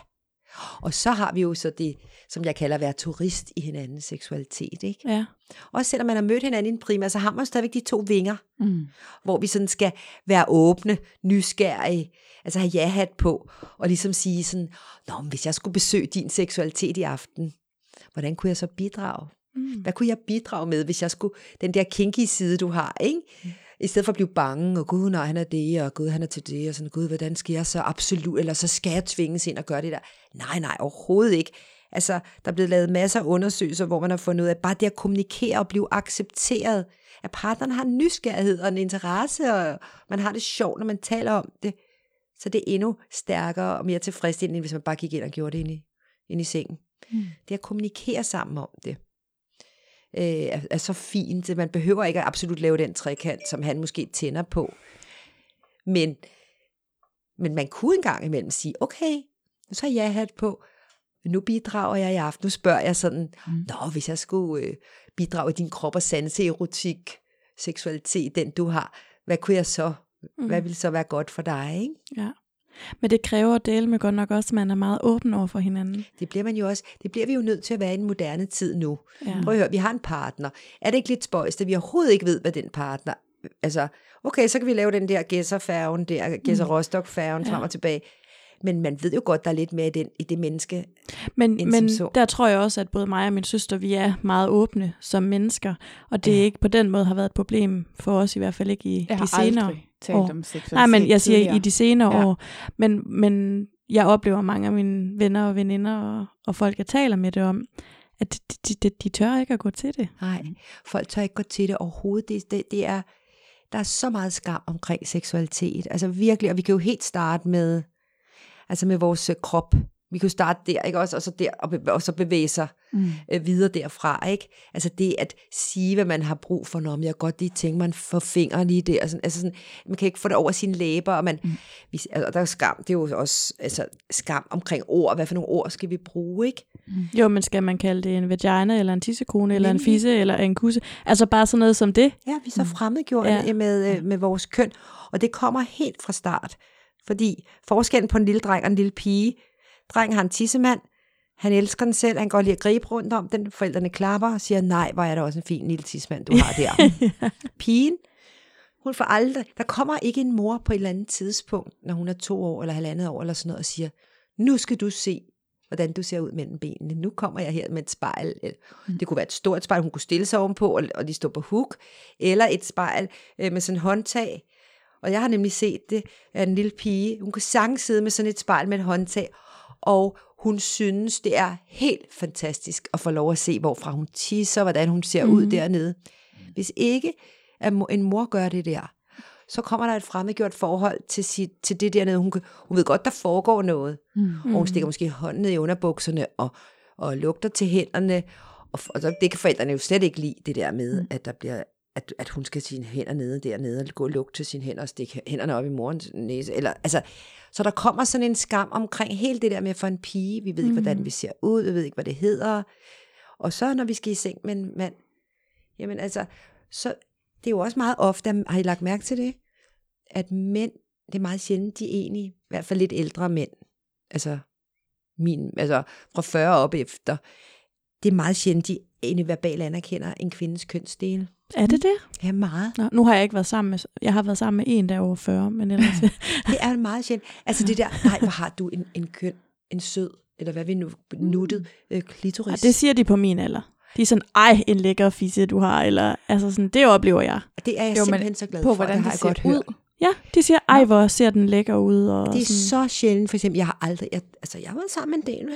Og så har vi jo så det, som jeg kalder at være turist i hinandens seksualitet. Ikke? Ja. Også selvom man har mødt hinanden i en primær, så har man stadigvæk de to vinger, mm. hvor vi sådan skal være åbne, nysgerrige, altså have ja-hat på, og ligesom sige sådan, Nå, men hvis jeg skulle besøge din seksualitet i aften, hvordan kunne jeg så bidrage? Mm. Hvad kunne jeg bidrage med, hvis jeg skulle, den der kinky side, du har, ikke? I stedet for at blive bange, og gud, nej, han er det, og gud, han er til det, og sådan, gud, hvordan skal jeg så absolut, eller så skal jeg tvinges ind og gøre det der. Nej, nej, overhovedet ikke. Altså, der er blevet lavet masser af undersøgelser, hvor man har fundet ud af, bare det at kommunikere og blive accepteret, at partneren har en nysgerrighed og en interesse, og man har det sjovt, når man taler om det, så det er endnu stærkere og mere tilfredsstillende, hvis man bare gik ind og gjorde det ind i, ind i sengen. Mm. Det at kommunikere sammen om det øh, er, er så fint. Man behøver ikke at absolut lave den trekant, som han måske tænder på. Men, men man kunne engang imellem sige, okay, så har jeg hat på, nu bidrager jeg i aften. Nu spørger jeg sådan, mm. nå, hvis jeg skulle øh, bidrage i din krop og sanse, erotik, seksualitet, den du har, hvad kunne jeg så, mm. hvad ville så være godt for dig, ikke? Ja. Men det kræver at dele med godt nok også, at man er meget åben over for hinanden. Det bliver man jo også. Det bliver vi jo nødt til at være i den moderne tid nu. Ja. Prøv at høre, vi har en partner. Er det ikke lidt spøjst, at vi overhovedet ikke ved, hvad den partner... Altså, okay, så kan vi lave den der gæsserfærgen, der gæsser rostock færgen ja. frem og tilbage. Men man ved jo godt, der er lidt mere i, den, i det menneske. Men, men der tror jeg også, at både mig og min søster, vi er meget åbne som mennesker. Og det ja. ikke på den måde har været et problem for os, i hvert fald ikke i jeg de senere talt år. om Nej, men jeg siger tidligere. i de senere ja. år. Men, men jeg oplever mange af mine venner og veninder og, og folk, jeg taler med det om, at de, de, de, de tør ikke at gå til det. Nej, folk tør ikke gå til det overhovedet. Det, det, det er, der er så meget skam omkring seksualitet. Altså virkelig, og vi kan jo helt starte med, altså med vores krop. Vi kan jo starte der, ikke også, og så der, og, og så bevæge sig mm. øh, videre derfra, ikke? Altså det at sige, hvad man har brug for, når jeg godt lige tænker, man får fingre lige der, sådan, altså sådan, man kan ikke få det over sine læber, og man, mm. vi, altså, der er skam, det er jo også altså, skam omkring ord, hvad for nogle ord skal vi bruge, ikke? Mm. Jo, men skal man kalde det en vagina, eller en tissekone, eller en fisse, eller en kusse, altså bare sådan noget som det? Ja, vi er så mm. fremmedgjort ja. med, øh, med vores køn, og det kommer helt fra start, fordi forskellen på en lille dreng og en lille pige, dreng har en tissemand, han elsker den selv, han går lige at gribe rundt om den, forældrene klapper og siger, nej, hvor er der også en fin lille tissemand, du har der. Pigen, hun får aldrig, der kommer ikke en mor på et eller andet tidspunkt, når hun er to år eller halvandet år eller sådan noget, og siger, nu skal du se, hvordan du ser ud mellem benene. Nu kommer jeg her med et spejl. Mm. Det kunne være et stort spejl, hun kunne stille sig ovenpå, og, og de stå på hook, eller et spejl øh, med sådan en håndtag. Og jeg har nemlig set det af en lille pige. Hun kunne sagtens sidde med sådan et spejl med et håndtag, Og hun synes, det er helt fantastisk at få lov at se, hvorfra hun tisser, hvordan hun ser mm. ud dernede. Hvis ikke at en mor gør det der, så kommer der et fremmedgjort forhold til, sit, til det dernede. Hun, kan- hun ved godt, der foregår noget. Mm. Og hun stikker måske hånden ned i underbukserne og, og lugter til hænderne. Og, og så, det kan forældrene jo slet ikke lide, det der med, mm. at der bliver at, at hun skal sine hænder nede dernede, og gå og lugte til sine hænder og stikke hænderne op i morens næse. Eller, altså, så der kommer sådan en skam omkring hele det der med for en pige. Vi ved ikke, hvordan vi ser ud, vi ved ikke, hvad det hedder. Og så når vi skal i seng med en mand, jamen altså, så det er jo også meget ofte, har I lagt mærke til det, at mænd, det er meget sjældent, de er egentlig, i hvert fald lidt ældre mænd, altså, min, altså fra 40 op efter, det er meget sjældent, de egentlig verbalt anerkender en kvindes kønsdele. Er det det? Ja, meget. Nå, nu har jeg ikke været sammen med... Jeg har været sammen med en, der er over 40, men ellers... Det er meget sjældent. Altså det der, nej, hvor har du en, en køn, en sød, eller hvad vi nu, nuttet øh, klitoris. Ja, det siger de på min alder. De er sådan, ej, en lækker fisse, du har, eller altså sådan, det oplever jeg. det er jeg Jo, simpelthen så glad på, for, hvordan det har det jeg ser godt ud. hørt. Ja, de siger, ej, hvor ser den lækker ud. Og Det er sådan. så sjældent, for eksempel, jeg har aldrig, jeg, altså jeg har været sammen med en del,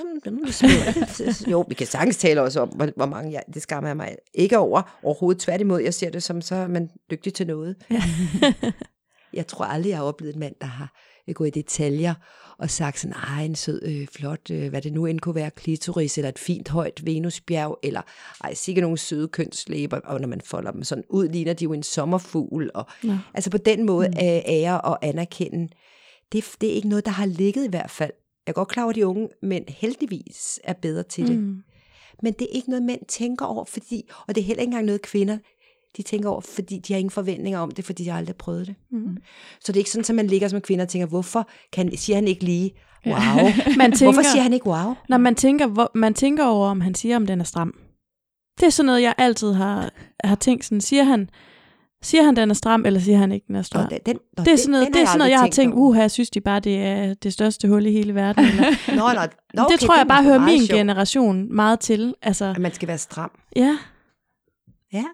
jo, vi kan sagtens tale også om, hvor, hvor mange jeg, det skammer jeg mig ikke over overhovedet. Tværtimod, jeg ser det som, så er man dygtig til noget. jeg tror aldrig, jeg har oplevet en mand, der har gået i detaljer og sagt sådan, ej, en sød, øh, flot, øh, hvad det nu end kunne være, klitoris, eller et fint, højt venusbjerg, eller ej, sikkert nogle søde kønslæber, og når man folder dem sådan ud, ligner de jo en sommerfugl, og Nå. altså på den måde mm. ære og anerkende, det, det er ikke noget, der har ligget i hvert fald. Jeg er godt klar over, at de unge mænd heldigvis er bedre til det. Mm. Men det er ikke noget, mænd tænker over, fordi, og det er heller ikke engang noget, kvinder de tænker over, fordi de har ingen forventninger om det, fordi de har aldrig prøvet det. Mm. Så det er ikke sådan, at man ligger som kvinde og tænker, hvorfor kan, siger han ikke lige, wow? Man tænker, Hvorfor siger han ikke wow? når man tænker, hvor, man tænker over, om han siger, om den er stram. Det er sådan noget, jeg altid har, har tænkt. Sådan, siger han, siger han, den er stram, eller siger han ikke, den er stram? Nå, den, nå, det er sådan noget, den det er sådan noget jeg har tænkt, uha, jeg synes de bare, det er det største hul i hele verden. Eller, Nå, nå, nå, okay, det tror jeg bare hører min sjovt, generation meget til. Altså, At man skal være stram. ja, Ja.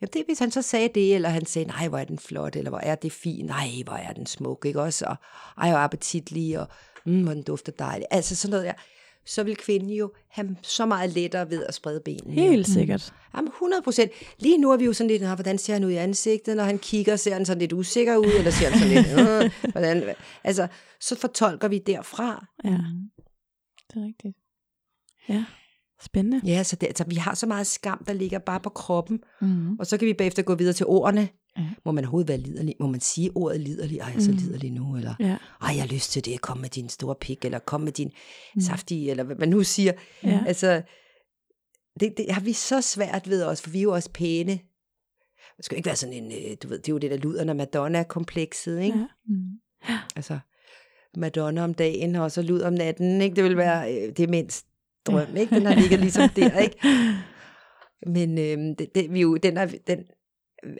Jamen det, hvis han så sagde det, eller han sagde, nej, hvor er den flot, eller hvor er det fint, nej, hvor er den smuk, ikke også? Og ej, hvor appetitlig, og mm, hvor den dufter dejligt. Altså sådan noget der. Så vil kvinden jo have så meget lettere ved at sprede benene. helt sikkert. Jamen 100 procent. Lige nu er vi jo sådan lidt, "Nå, hvordan ser han ud i ansigtet? Når han kigger, ser han sådan lidt usikker ud, eller ser han sådan lidt, øh, hvordan? Altså, så fortolker vi derfra. Ja, Det er rigtigt. ja. Spændende. Ja, så det, altså, vi har så meget skam, der ligger bare på kroppen, Mm. og så kan vi bagefter gå videre til ordene. Ja. Må man overhovedet være liderlig? Må man sige ordet liderlig? Ej, jeg er så liderlig nu, eller Ja. ej, jeg har lyst til det, kom med din store pik, eller kom med din saftige, eller hvad man nu siger. Ja. Altså, det, det har vi så svært ved os, for vi er jo også pæne. Det skal jo ikke være sådan en, øh, du ved, det er jo det der luder, når Madonna-komplekset, ikke? Ja. Mm. Altså, Madonna om dagen, og så lud om natten, ikke? Det vil være øh, det mindst drøm, ikke? Den har ligget ligesom der, ikke? Men øh, det, det, vi er jo, den er, den,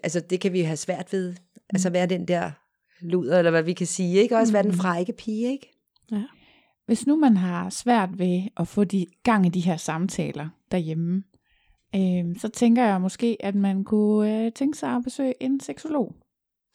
altså, det kan vi have svært ved. Altså, være den der luder, eller hvad vi kan sige, ikke? Også være den frække pige, ikke? Hvis nu man har svært ved at få de gang i de her samtaler derhjemme, øh, så tænker jeg måske, at man kunne øh, tænke sig at besøge en seksolog.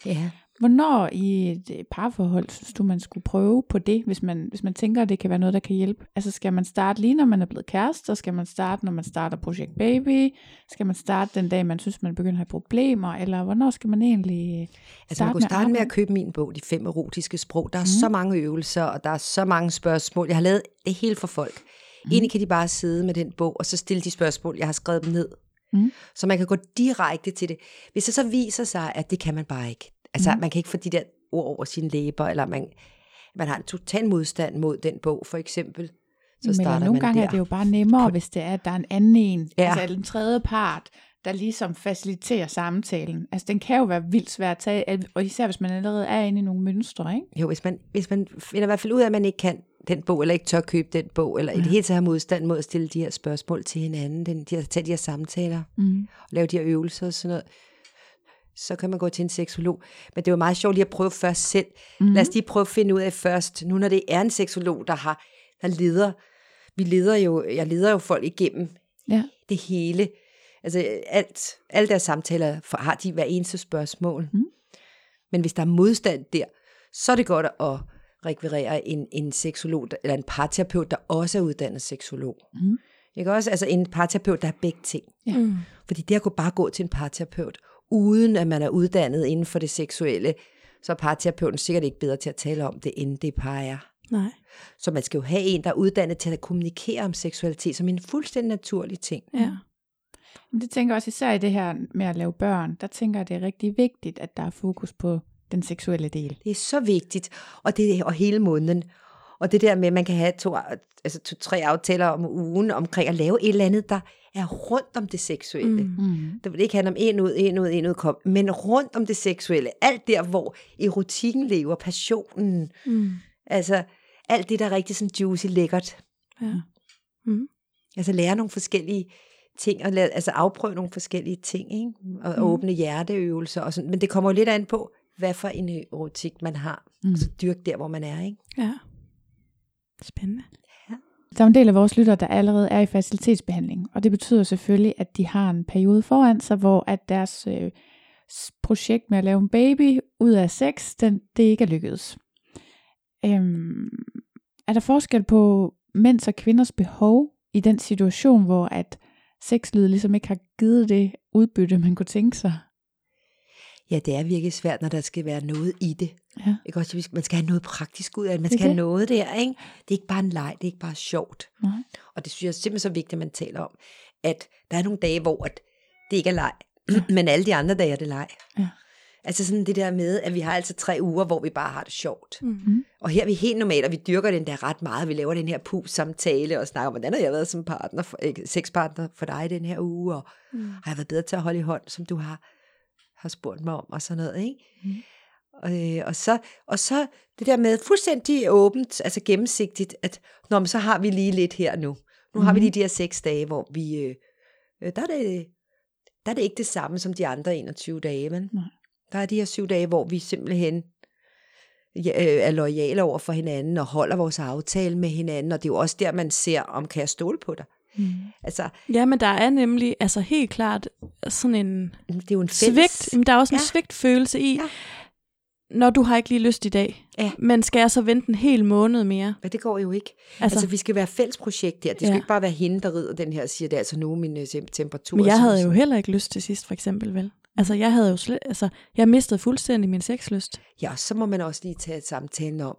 Ja. Hvornår i et øh, parforhold synes du, man skulle prøve på det, hvis man, hvis man tænker, at det kan være noget, der kan hjælpe? Altså skal man starte lige, når man er blevet kærester? Skal man starte, når man starter Projekt Baby? Skal man starte den dag, man synes, man begynder at have problemer? Eller hvornår skal man egentlig øh, Altså man starte kunne starte med at arbejde? købe min bog, De fem erotiske sprog. Der er mm. så mange øvelser, og der er så mange spørgsmål. Jeg har lavet det hele for folk. Mm. Egentlig kan de bare sidde med den bog, og så stille de spørgsmål, jeg har skrevet dem ned. Mm. Så man kan gå direkte til det. Hvis det så viser sig, at det kan man bare ikke. Altså mm. man kan ikke få de der ord over sine læber, eller man, man har en total modstand mod den bog, for eksempel. Så Men starter nogle man gange der. er det jo bare nemmere, hvis det er, at der er en anden en, Ja. ja. altså en tredje part, der ligesom faciliterer samtalen. Altså den kan jo være vildt svær at tage, og især hvis man allerede er inde i nogle mønstre, ikke? Jo, hvis man, hvis man finder i hvert fald ud af, at man ikke kan den bog, eller ikke tør købe den bog, eller i det hele taget har modstand mod at stille de her spørgsmål til hinanden, den, de her, tage de her samtaler, Mm. og lave de her øvelser og sådan noget, så kan man gå til en seksolog. Men det jo meget sjovt lige at prøve først selv. Mm. Lad os lige prøve at finde ud af først, nu når det er en seksolog, der har, der leder, vi leder jo, jeg leder jo folk igennem Ja. det hele. Altså alt, alle deres samtaler for, har de hver eneste spørgsmål. Mm. Men hvis der er modstand der, så er det godt at rekvirere en, en seksolog, eller en parterapeut, der også er uddannet seksolog. Mhm. Ikke også? Altså en parterapeut, der er begge ting. Ja. Mm. Fordi det at kunne bare gå til en parterapeut, uden at man er uddannet inden for det seksuelle, så er parterapeuten sikkert ikke bedre til at tale om det, end det par er. Nej. Så man skal jo have en, der er uddannet til at kommunikere om seksualitet som en fuldstændig naturlig ting. Ja. Men det tænker jeg også især i det her med at lave børn, der tænker jeg, det er rigtig vigtigt, at der er fokus på den seksuelle del. Det er så vigtigt, og det og hele måneden. Og det der med, at man kan have to, altså to, tre aftaler om ugen omkring at lave et eller andet, der er rundt om det seksuelle. Mm. Mm. Det vil ikke handle om en ud, en ud, en ud, kom, men rundt om det seksuelle. Alt der, hvor erotikken lever, passionen, Mm. altså alt det, der er rigtig sådan juicy lækkert. Ja. Mm. Altså lære nogle forskellige ting, og lade, altså afprøve nogle forskellige ting, ikke? og mm. åbne hjerteøvelser og sådan. Men det kommer jo lidt an på, hvad for en erotik man har. Mm. Mm. Så dyrk der, hvor man er, ikke? Ja. Spændende. Der er en del af vores lyttere, der allerede er i facilitetsbehandling, og det betyder selvfølgelig, at de har en periode foran sig, hvor at deres øh, projekt med at lave en baby ud af sex, den, det ikke er lykkedes. Øhm, er der forskel på mænds og kvinders behov i den situation, hvor at sexlivet ligesom ikke har givet det udbytte, man kunne tænke sig? Ja, det er virkelig svært, når der skal være noget i det. Ja. Ikke også? Man skal have noget praktisk ud af det. Man Det skal have det. noget der, ikke? Det er ikke bare en leg, det er ikke bare sjovt. Nej. Og det synes jeg er simpelthen så vigtigt, at man taler om, at der er nogle dage, hvor at det ikke er leg, men alle de andre dage er det leg. Ja. Altså sådan det der med, at vi har altså tre uger, hvor vi bare har det sjovt. Mm. Og her er vi helt normalt, og vi dyrker den der ret meget. Vi laver den her pus-samtale og snakker om, hvordan har jeg været som partner, for, ikke, sexpartner for dig den her uge, og Mm. har jeg været bedre til at holde i hånd, som du har, har spurgt mig om, og sådan noget, ikke? Mm. Og, øh, og, så, og så det der med fuldstændig åbent, altså gennemsigtigt, at Nå, men så har vi lige lidt her nu. Nu har vi Mhm. lige de her seks dage, hvor vi, øh, øh, der, er det, der er det ikke det samme som de andre 21 dage, men Nej. der er de her syv dage, hvor vi simpelthen ja, øh, er lojale over for hinanden, og holder vores aftale med hinanden, og det er jo også der, man ser, om kan jeg stole på dig. Mm. Altså, Ja, men der er nemlig altså helt klart sådan en det er jo en fælles... svigt. Jamen, der er også en Ja. svigtfølelse i, Ja. Når du har ikke lige lyst i dag. Ja. Men skal jeg så vente en hel måned mere? Men det går jo ikke. Altså, Altså, vi skal være fælles projekt her. Det skal Ja. ja. ikke bare være hende, der rider den her og siger, det er altså nu min øh, tem- temperatur. men jeg sådan havde og jo sådan. heller ikke lyst til sidst, for eksempel, vel? Altså, jeg havde jo slet, altså, jeg mistede fuldstændig min sexlyst. Ja, så må man også lige tage et samtale om,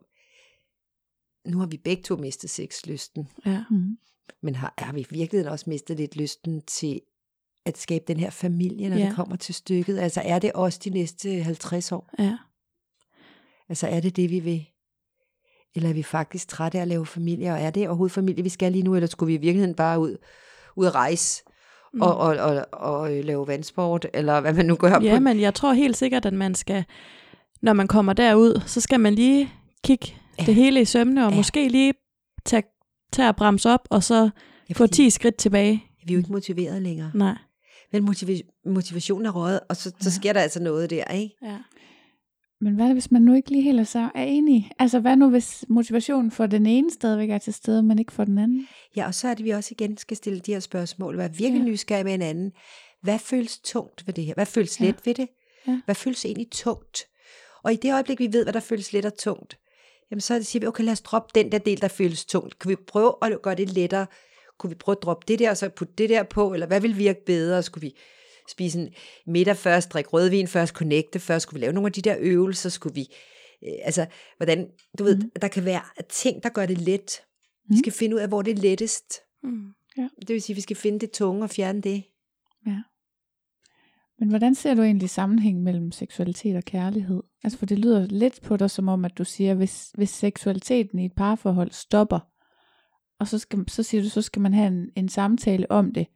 nu har vi begge to mistet sexlysten, Ja. Mm. men har, har vi i virkeligheden også mistet lidt lysten til at skabe den her familie, når Ja. ja. det kommer til stykket? Altså er det også de næste 50 år? Ja. Altså er det det, vi vil? Eller er vi faktisk trætte af at lave familie, og er det overhovedet familie, vi skal lige nu, eller skulle vi i virkeligheden bare ud, ud at rejse Mm. og, og, og, og øh, lave vandsport, eller hvad man nu gør Ja, på men jeg tror helt sikkert, at man skal, når man kommer derud, så skal man lige kigge ja. Det hele i sømne, og ja. Måske lige tage, tage og bremse op, og så Ja, få fordi 10 skridt tilbage. Vi er jo ikke motiveret længere. Nej. Men motiva- motivationen er røget, og så, så Ja. sker der altså noget der, ikke? Ja. Men hvad hvis man nu ikke lige helt er så er enig? Altså hvad nu hvis motivationen for den ene stadigvæk er til stede, men ikke for den anden? Ja, og så er det, vi også igen skal stille de her spørgsmål. Være virkelig Ja. ja. nysgerrig med hinanden. Hvad føles tungt ved det her? Hvad føles Ja. let ved det? Ja. Hvad føles egentlig tungt? Og i det øjeblik, vi ved, hvad der føles let og tungt, jamen så siger vi, okay, lad os droppe den der del, der føles tungt. Kan vi prøve at gøre det lettere? Kunne vi prøve at droppe det der, og så putte det der på? Eller hvad vil virke bedre? Skulle vi spise en middag først, drikke rødvin først, connecte først? Skulle vi lave nogle af de der øvelser? Skulle vi, øh, altså, hvordan, du ved, Mhm. der kan være ting, der gør det let. Vi Mhm. skal finde ud af, hvor det er lettest. Mm. Det vil sige, at vi skal finde det tunge og fjerne det. Men hvordan ser du egentlig sammenhæng mellem seksualitet og kærlighed? Altså for det lyder lidt på dig som om, at du siger, hvis, hvis seksualiteten i et parforhold stopper, og så, skal, så siger du, så skal man have en, en samtale om det,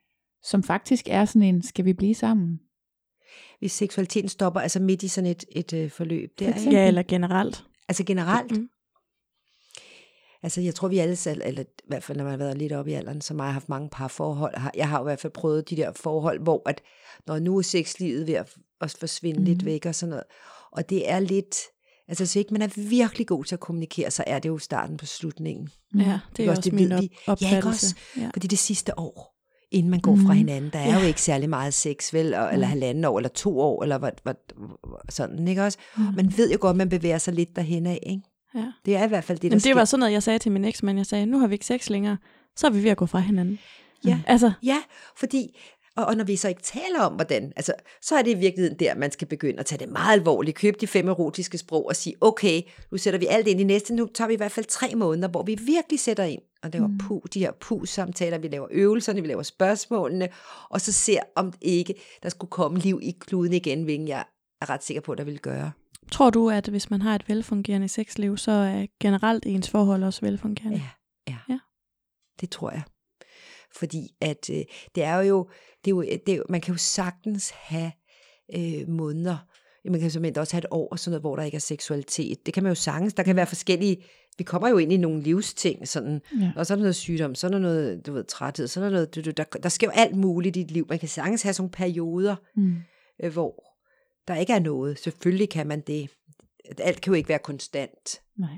som faktisk er sådan en, skal vi blive sammen? Hvis seksualiteten stopper, altså midt i sådan et, et øh, forløb. Der, For. Ja, eller generelt. Altså generelt. Mm. Altså jeg tror, vi alle selv, eller i hvert fald når man har været lidt oppe i alderen, som mig har haft mange parforhold. Jeg har jo i hvert fald prøvet de der forhold, hvor at, når nu er sexlivet ved at også forsvinde mm. lidt væk og sådan noget. Og det er lidt, altså så ikke man er virkelig god til at kommunikere, så er det jo starten på slutningen. Ja, det Ikke er også, også det min op- vi. Ja, ikke opfattelse. også? Ja. Fordi det sidste år, inden man går fra Mhm. hinanden, der er Ja. jo ikke særlig meget sex, vel? Og, eller halvanden år, eller to år, eller hvad, hvad, sådan, ikke også? Mhm. Man ved jo godt, at man bevæger sig lidt derhen af, ikke? Ja. Det er i hvert fald det, der det sker. var sådan noget, jeg sagde til min eksmand. Jeg sagde, nu har vi ikke sex længere. Så er vi ved at gå fra hinanden. Ja. Altså, Ja, fordi, og, og når vi så ikke taler om, hvordan, altså, så er det i virkeligheden der, man skal begynde at tage det meget alvorligt, købe de fem erotiske sprog og sige, okay, nu sætter vi alt ind i næste, nu tager vi i hvert fald tre måneder, hvor vi virkelig sætter ind, og laver mm. pu, de her pu-samtaler, vi laver øvelserne, vi laver spørgsmålene, og så ser, om ikke der skulle komme liv i kluden igen, hvilken jeg er ret sikker på, der vil gøre. tror du, at hvis man har et velfungerende sexliv, så er generelt ens forhold også velfungerende? Ja, ja. Ja. Det tror jeg. Fordi at øh, det er jo, det er jo, det er jo, man kan jo sagtens have øh, måneder, man kan simpelthen også have et år, og sådan noget, hvor der ikke er seksualitet. Det kan man jo sagtens. Der kan være forskellige, vi kommer jo ind i nogle livsting, sådan, Ja. og så er der noget sygdom, så er der noget, du ved, træthed, så er der noget, du, du, der, der sker jo alt muligt i dit liv. Man kan sagtens have sådan nogle perioder, Mm. øh, hvor der ikke er noget. Selvfølgelig kan man det. Alt kan jo ikke være konstant. Nej.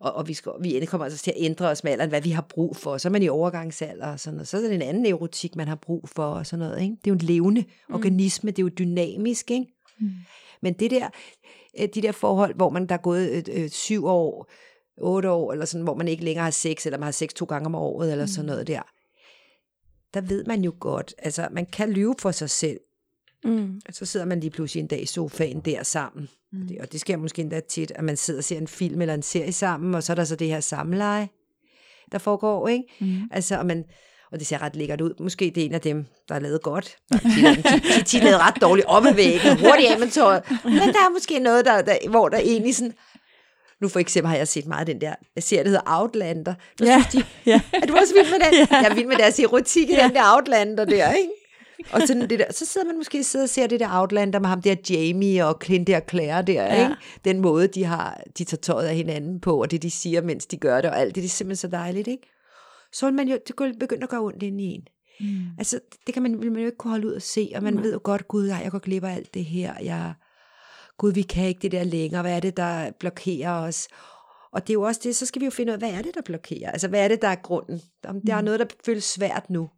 Og, og vi, skal, vi kommer altså til at ændre os med alderen, hvad vi har brug for. Så er man i overgangsalder og sådan noget. Så er det en anden erotik, man har brug for og sådan noget. Ikke? Det er jo en levende mm. organisme, det er jo dynamisk. Ikke? Mm. Men det der, øh, de der forhold, hvor man der er gået øh, øh, syv år, otte år, eller sådan, hvor man ikke længere har sex, eller man har sex to gange om året, eller sådan noget der. Der ved man jo godt, altså man kan lyve for sig selv. Mm. Så sidder man lige pludselig en dag i sofaen der sammen. Mm. Og, det, og det sker måske endda tit, at man sidder og ser en film eller en serie sammen, og så er der så det her samleje, der foregår, ikke? Mm. Altså, og, man, og det ser ret lækkert ud. Måske det er en af dem, der er lavet godt. Der er lavet ret dårligt op ad væggen, hurtigt af med tøjet. Men der er måske noget, der, der, hvor der egentlig sådan... Nu for eksempel har jeg set meget af den der serie, der hedder Outlander. Der Ja, synes de, ja. er du også vild med den? Ja. Jeg er vild med deres erotik i den der Outlander der, ikke? Og sådan det der, så sidder man måske sidder og ser det der Outlander med ham der Jamie og Clint der Claire der, Ja. ikke? Den måde, de har, de tager tøjet af hinanden på, og det de siger, mens de gør det, og alt det, det er simpelthen så dejligt, ikke? Så vil man jo, det kan begynde at gøre ondt ind i en. Mm. Altså, det kan man, vil man jo ikke kunne holde ud og se, og man Nej. ved jo godt, gud, jeg går glip af alt det her, jeg, gud, vi kan ikke det der længere, hvad er det, der blokerer os? Og det er jo også det, så skal vi jo finde ud af, hvad er det, der blokerer? Altså, hvad er det, der er grunden? Om der er noget, der føles svært nu.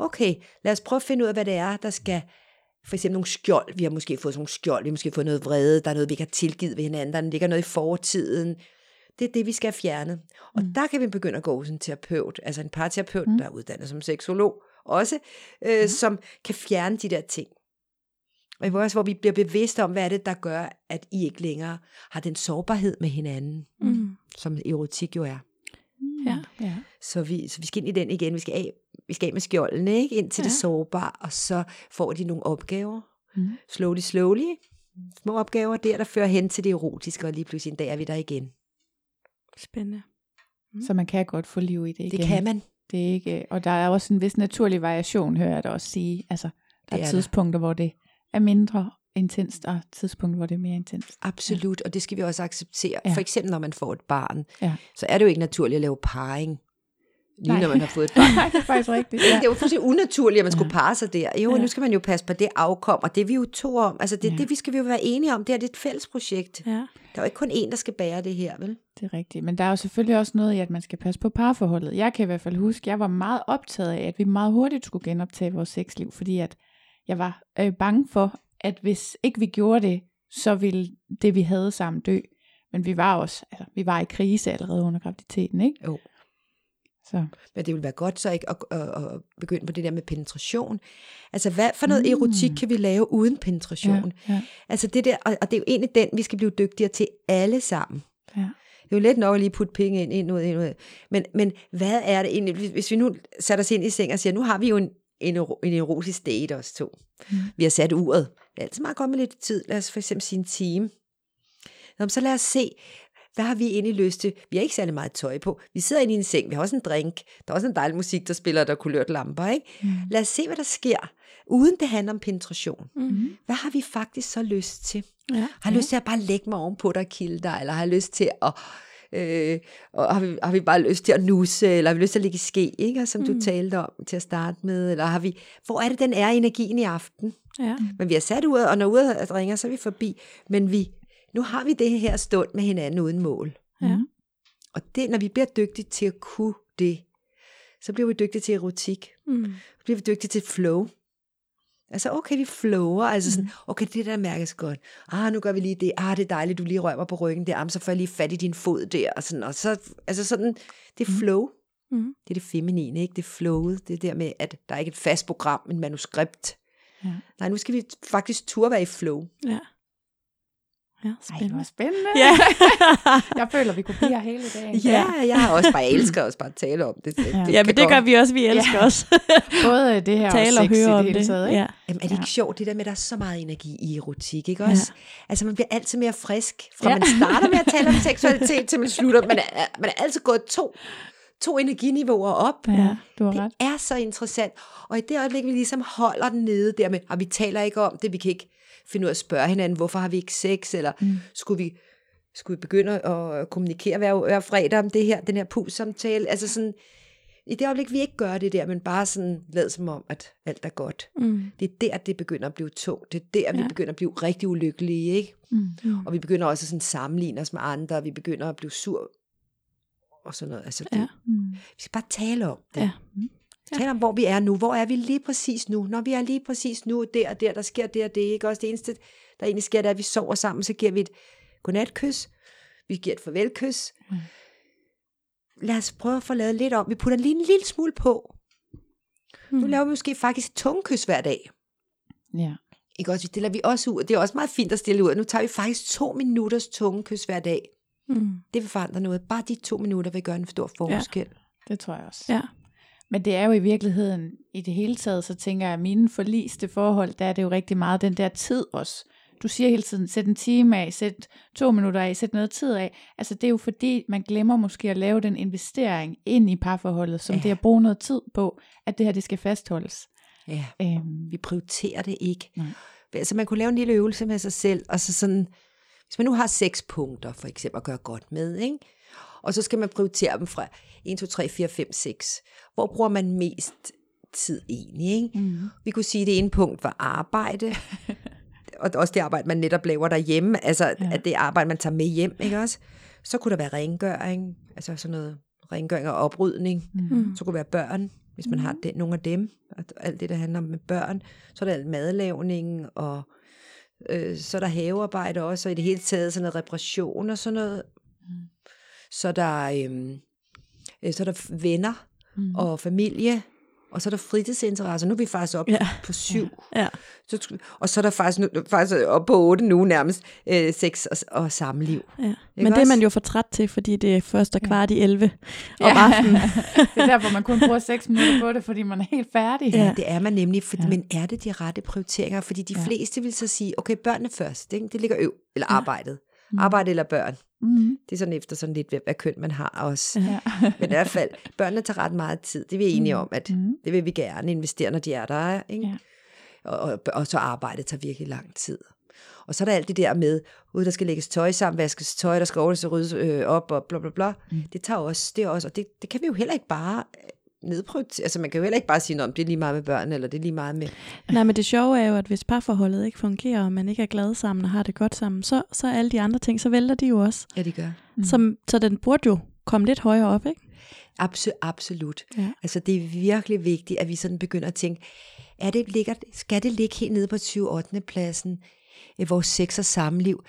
Okay, lad os prøve at finde ud af, hvad det er, der skal, for eksempel nogle skjold, vi har måske fået sådan nogle skjold, vi har måske fået noget vrede, der er noget, vi ikke har tilgivet ved hinanden, der ligger noget i fortiden. Det er det, vi skal have fjernet. Og mm. der kan vi begynde at gå hos en terapeut, altså en parterapeut, mm. der er uddannet som seksolog, også, øh, mm. som kan fjerne de der ting. Og i vores, hvor vi bliver bevidste om, hvad er det, der gør, at I ikke længere har den sårbarhed med hinanden, Mm. som erotik jo er. Ja. ja. Så vi, så vi skal ind i den igen. Vi skal af, vi skal af med skjoldene, ikke? ind til ja. det sårbare, og så får de nogle opgaver. Mm. Slowly, slowly. Små opgaver der, der fører hen til det erotiske, og lige pludselig en dag er vi der igen. Spændende. Så man kan godt få liv i det igen. Det kan man. Det er ikke, og der er også en vis naturlig variation, hører jeg da også sige. Altså, der Det er, er der. tidspunkter, hvor det er mindre intenst, og tidspunkter, hvor det er mere intenst. Absolut, og det skal vi også acceptere. Ja. Ja. For eksempel, når man får et barn, Ja. så er det jo ikke naturligt at lave parring. Lige Nej. når man har fået et barn. Nej, det er faktisk rigtigt. Ja. Ja. Det er jo fuldstændig unaturligt, at man skulle parre sig der. Jo, Ja. ja. nu skal man jo passe på det afkom, og det er vi jo to om. Altså, det, Ja. ja. det vi skal vi jo være enige om. Det er det et fælles projekt. Ja. Der er jo ikke kun én, der skal bære det her, vel? Det er rigtigt. Men der er jo selvfølgelig også noget i, at man skal passe på parforholdet. Jeg kan i hvert fald huske, jeg var meget optaget af, at vi meget hurtigt skulle genoptage vores sexliv, fordi at jeg var øh, bange for, at hvis ikke vi gjorde det, så ville det, vi havde sammen, dø. Men vi var også, altså, vi var i krise allerede under graviditeten, ikke? Jo. Så, Men det vil være godt så ikke at, at, at begynde på det der med penetration. Altså, hvad for noget Mm. erotik kan vi lave uden penetration? ja, ja, Altså det der, og, og det er jo egentlig den, vi skal blive dygtigere til alle sammen. ja. Det er jo let nok at lige putte penge ind, ind, ud, ind, ud. Men, men hvad er det egentlig, hvis- hvis vi nu sætter os ind i seng og siger, nu har vi jo en, en, en erotisk date os to. Mm. Vi har sat uret. Det er altid meget godt med lidt tid. Lad os for eksempel sige en time. Nå, så lad os se, hvad har vi egentlig lyst til? Vi har ikke særlig meget tøj på. Vi sidder inde i en seng, vi har også en drink. Der er også en dejlig musik, der spiller, der er kulørt lamper, ikke? Mm. Lad os se, hvad der sker, uden det handler om penetration. Mm. Hvad har vi faktisk så lyst til? Ja. Har jeg lyst til at bare lægge mig ovenpå dig og kilde dig, eller har jeg lyst til at... Øh, og har, vi, har vi bare lyst til at nusse, eller har vi lyst til at ligge i ske, ikke? Og som mm. du talte om til at starte med, eller har vi, hvor er det, den er energien i aften? Ja. Men vi har sat uret, og når uret ringer, så er vi forbi. Men vi, nu har vi det her stund med hinanden uden mål. Ja. Og det, når vi bliver dygtige til at kunne det, så bliver vi dygtige til erotik. Mm. Så bliver vi dygtige til flow. Altså, okay, vi flower, altså sådan, okay, det der mærkes godt. Ah, nu gør vi lige det. Ah, det er dejligt, du lige rører mig på ryggen der. Ah, så får jeg lige fat i din fod der. Og, sådan, og så, altså sådan, det er flow. Mm. Det er det feminine, ikke? Det er flowet. Det er der med, at der er ikke et fast program, en manuskript. Ja. Nej, nu skal vi faktisk turde være i flow. Ja. Ja, Ej, det spændende. var spændende. Ja. jeg føler, vi kunne blive her hele dagen. Ja, jeg har også bare elsker også bare at tale om det. det, Ja. det ja, men det gør vi også. Vi elsker Ja. også Både det her tale og og sex i høre det om hele det. taget. Ikke? Ja. Jamen, er det Ja. ikke sjovt, det der med, at der er så meget energi i erotik, ikke Ja. også? Altså, man bliver altid mere frisk, fra Ja. man starter med at tale om seksualitet, til man slutter. Man er, man er altid gået to, to energiniveauer op. Ja, du har Det ret. er så interessant. Og i det øjeblik, vi ligesom holder den nede der med, og vi taler ikke om det, vi kan ikke finde ud af at spørge hinanden, hvorfor har vi ikke sex, eller mm. skulle vi skulle vi begynde at kommunikere hver, hver fredag om det her, den her pus-samtale. Altså sådan, i det øjeblik, vi ikke gør det der, men bare sådan lad som om, at alt er godt. Mm. Det er der, det begynder at blive tungt. Det er der, vi Ja. begynder at blive rigtig ulykkelige, ikke? Mm. Og vi begynder også at sådan sammenligne os med andre, og vi begynder at blive sur og sådan noget. Altså, det, Ja. Mm. vi skal bare tale om det. Ja. Ja. Tale om, hvor vi er nu. Hvor er vi lige præcis nu? Når vi er lige præcis nu, der og der, der sker det og det. Ikke? Også det eneste, der egentlig sker, det er, at vi sover sammen, så giver vi et godnatkys. Vi giver et farvelkys. Mm. Lad os prøve at få lavet lidt om. Vi putter lige en lille smule på. Nu Mm. laver vi måske faktisk et tungekys hver dag. Ja. Ikke også? Det lader vi også ud. Det er også meget fint at stille ud. Nu tager vi faktisk to minutters tungekys hver dag. Mm. Det vil forandre noget. Bare de to minutter vil gøre en stor forskel. Det tror jeg også. Ja. Men det er jo i virkeligheden, i det hele taget, så tænker jeg, at mine forliste forhold, der er det jo rigtig meget den der tid også. Du siger hele tiden, sæt en time af, sæt to minutter af, sæt noget tid af. Altså det er jo fordi, man glemmer måske at lave den investering ind i parforholdet, som Ja. det at bruge noget tid på, at det her det skal fastholdes. Ja. Øhm, Vi prioriterer det ikke. Nej. Altså man kunne lave en lille øvelse med sig selv, og så sådan, hvis man nu har seks punkter, for eksempel, at gøre godt med, ikke? Og så skal man prioritere dem fra 1, 2, 3, 4, 5, 6. Hvor bruger man mest tid egentlig? Ikke? mm. Vi kunne sige, at det ene punkt var arbejde, og også det arbejde, man netop laver derhjemme, altså ja. At det arbejde, man tager med hjem, ikke også? Så kunne der være rengøring, altså sådan noget rengøring og oprydning. Mm. Så kunne det være børn, hvis man har det, nogle af dem, og alt det, der handler om med børn. Så er der alt madlavning, og øh, så er der havearbejde også, og i det hele taget sådan noget reparation og sådan noget. Så er der, øh, øh, så er der venner Mm. og familie, og så er der fritidsinteresser. Nu er vi faktisk oppe Ja. ja. på syv. Ja. Så, og så er der faktisk, nu, faktisk oppe på otte nu nærmest, øh, sex og, og samliv. ja. Ikke Men det er også? man jo for træt til, fordi det er først og kvart i 11 om Ja. aftenen. det er derfor, man kun bruger 6 minutter på det, fordi man er helt færdig. Ja, det er man nemlig, for, Ja. ja. men er det de rette prioriteringer? Fordi de Ja. ja. fleste vil så sige, okay, børnene først, ikke? det ligger øv, eller Ja. ja. arbejdet. Mm. Arbejde eller børn. Mm. Det er sådan efter sådan lidt, hvad- køn man har også. Ja. Men i hvert fald, børnene tager ret meget tid. Det er vi enige om, at Mm. det vil vi gerne investere, når de er der. Ikke? Ja. Og, og, og så arbejdet tager virkelig lang tid. Og så er der alt det der med, ud der skal lægges tøj sammen, vaskes tøj, der skal ordnes og ryddes øh, op og bla bla bla. Mm. Mm. Det tager også, det er også, og det, det kan vi jo heller ikke bare øh, nedprioritere. Altså man kan jo heller ikke bare sige, om det er lige meget med børn, eller det er lige meget med... Nej, men det sjove er jo, at hvis parforholdet ikke fungerer, og man ikke er glad sammen og har det godt sammen, så, så er alle de andre ting, så vælter de jo også. Ja, det gør. Mm. Som, så den burde jo komme lidt højere op, ikke? Absolut, absolut. Ja. Altså det er virkelig vigtigt, at vi sådan begynder at tænke, er det ligger, skal det ligge helt nede på 20. 8. pladsen, øh, vores sex og samliv?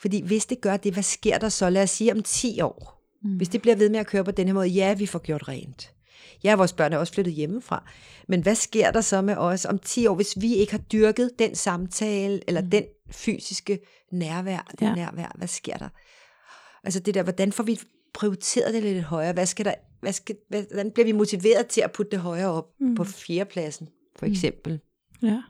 Fordi hvis det gør det, hvad sker der så? Lad os sige om 10 år. Mm. Hvis det bliver ved med at køre på den her måde, ja, vi får gjort rent. Ja, vores børn er også flyttet hjemmefra. Men hvad sker der så med os om 10 år, hvis vi ikke har dyrket den samtale, eller mm. den fysiske nærvær, den Ja. nærvær, hvad sker der? Altså det der, hvordan får vi prioriteret det lidt højere? Hvad skal der, hvad skal, hvordan bliver vi motiveret til at putte det højere op Mm. mm. på fjerdepladsen, for eksempel? Mm. Ja.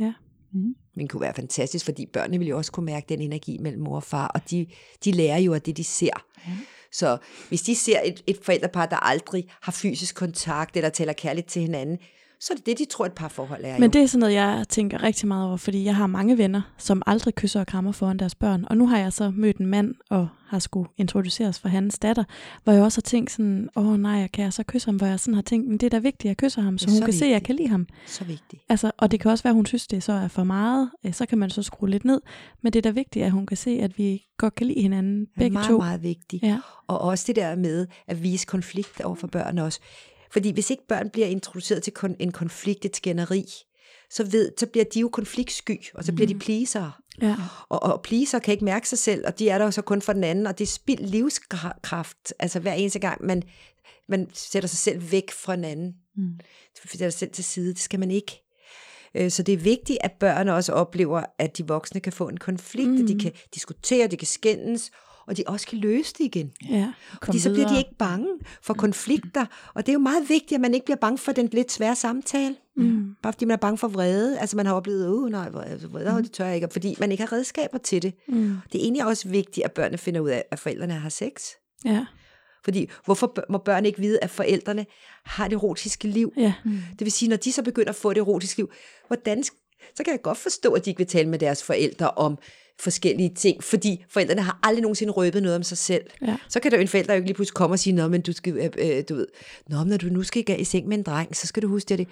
Ja. Mm. Men det kunne være fantastisk, fordi børnene vil jo også kunne mærke den energi mellem mor og far, og de, de lærer jo af det, de ser. Ja. Så hvis de ser et, et forældrepar, der aldrig har fysisk kontakt, eller taler kærligt til hinanden, så er det det, de tror, et parforhold er. Men jo. det er sådan noget, jeg tænker rigtig meget over, fordi jeg har mange venner, som aldrig kysser og krammer foran deres børn. Og nu har jeg så mødt en mand, og har skulle introduceres for hans datter, hvor jeg også har tænkt sådan, åh nej, kan jeg så kysse ham? Hvor jeg sådan har tænkt, men det er da vigtigt, at jeg kysser ham, så, er hun så kan se, at jeg vigtigt. kan lide ham. Så vigtigt. Altså, og det kan også være, at hun synes, det så er for meget. Øh, Så kan man så skrue lidt ned. Men det er da vigtigt, at hun kan se, at vi godt kan lide hinanden, Det er begge meget, to. meget vigtigt. Ja. Og også det der med at vise konflikt over for børn også. Fordi hvis ikke børn bliver introduceret til kon- en konflikt, et skænderi, så, ved, så bliver de jo konfliktsky, og så bliver de pleasere. Ja. Og, og pleaser kan ikke mærke sig selv, og de er der jo så kun for den anden, og det er spild livskraft, altså hver eneste gang, man, man sætter sig selv væk fra den anden. Mm. Sætter sig selv til side, det skal man ikke. Øh, Så det er vigtigt, at børn også oplever, at de voksne kan få en konflikt, mm. at de kan diskutere, de kan skændes, og de også kan løse det igen. Ja. Fordi så bliver de ikke bange for konflikter, og det er jo meget vigtigt, at man ikke bliver bange for den lidt svære samtale. Mm. Bare fordi man er bange for vrede. Altså man har oplevet, åh nej, hvor er jeg så vred, mm. det tør jeg ikke, fordi man ikke har redskaber til det. Mm. Det er egentlig også vigtigt, at børnene finder ud af, at forældrene har sex. Ja. Fordi hvorfor må børn ikke vide, at forældrene har et erotiske liv? Ja. Det vil sige, når de så begynder at få det erotiske liv, hvordan, så kan jeg godt forstå, at de ikke vil tale med deres forældre om forskellige ting, fordi forældrene har aldrig nogensinde røbet noget om sig selv. Ja. Så kan der jo en forælder jo ikke lige pludselig komme og sige, Nå, men du skal, øh, øh, du ved, Nå, men når du nu skal i seng med en dreng, så skal du huske det.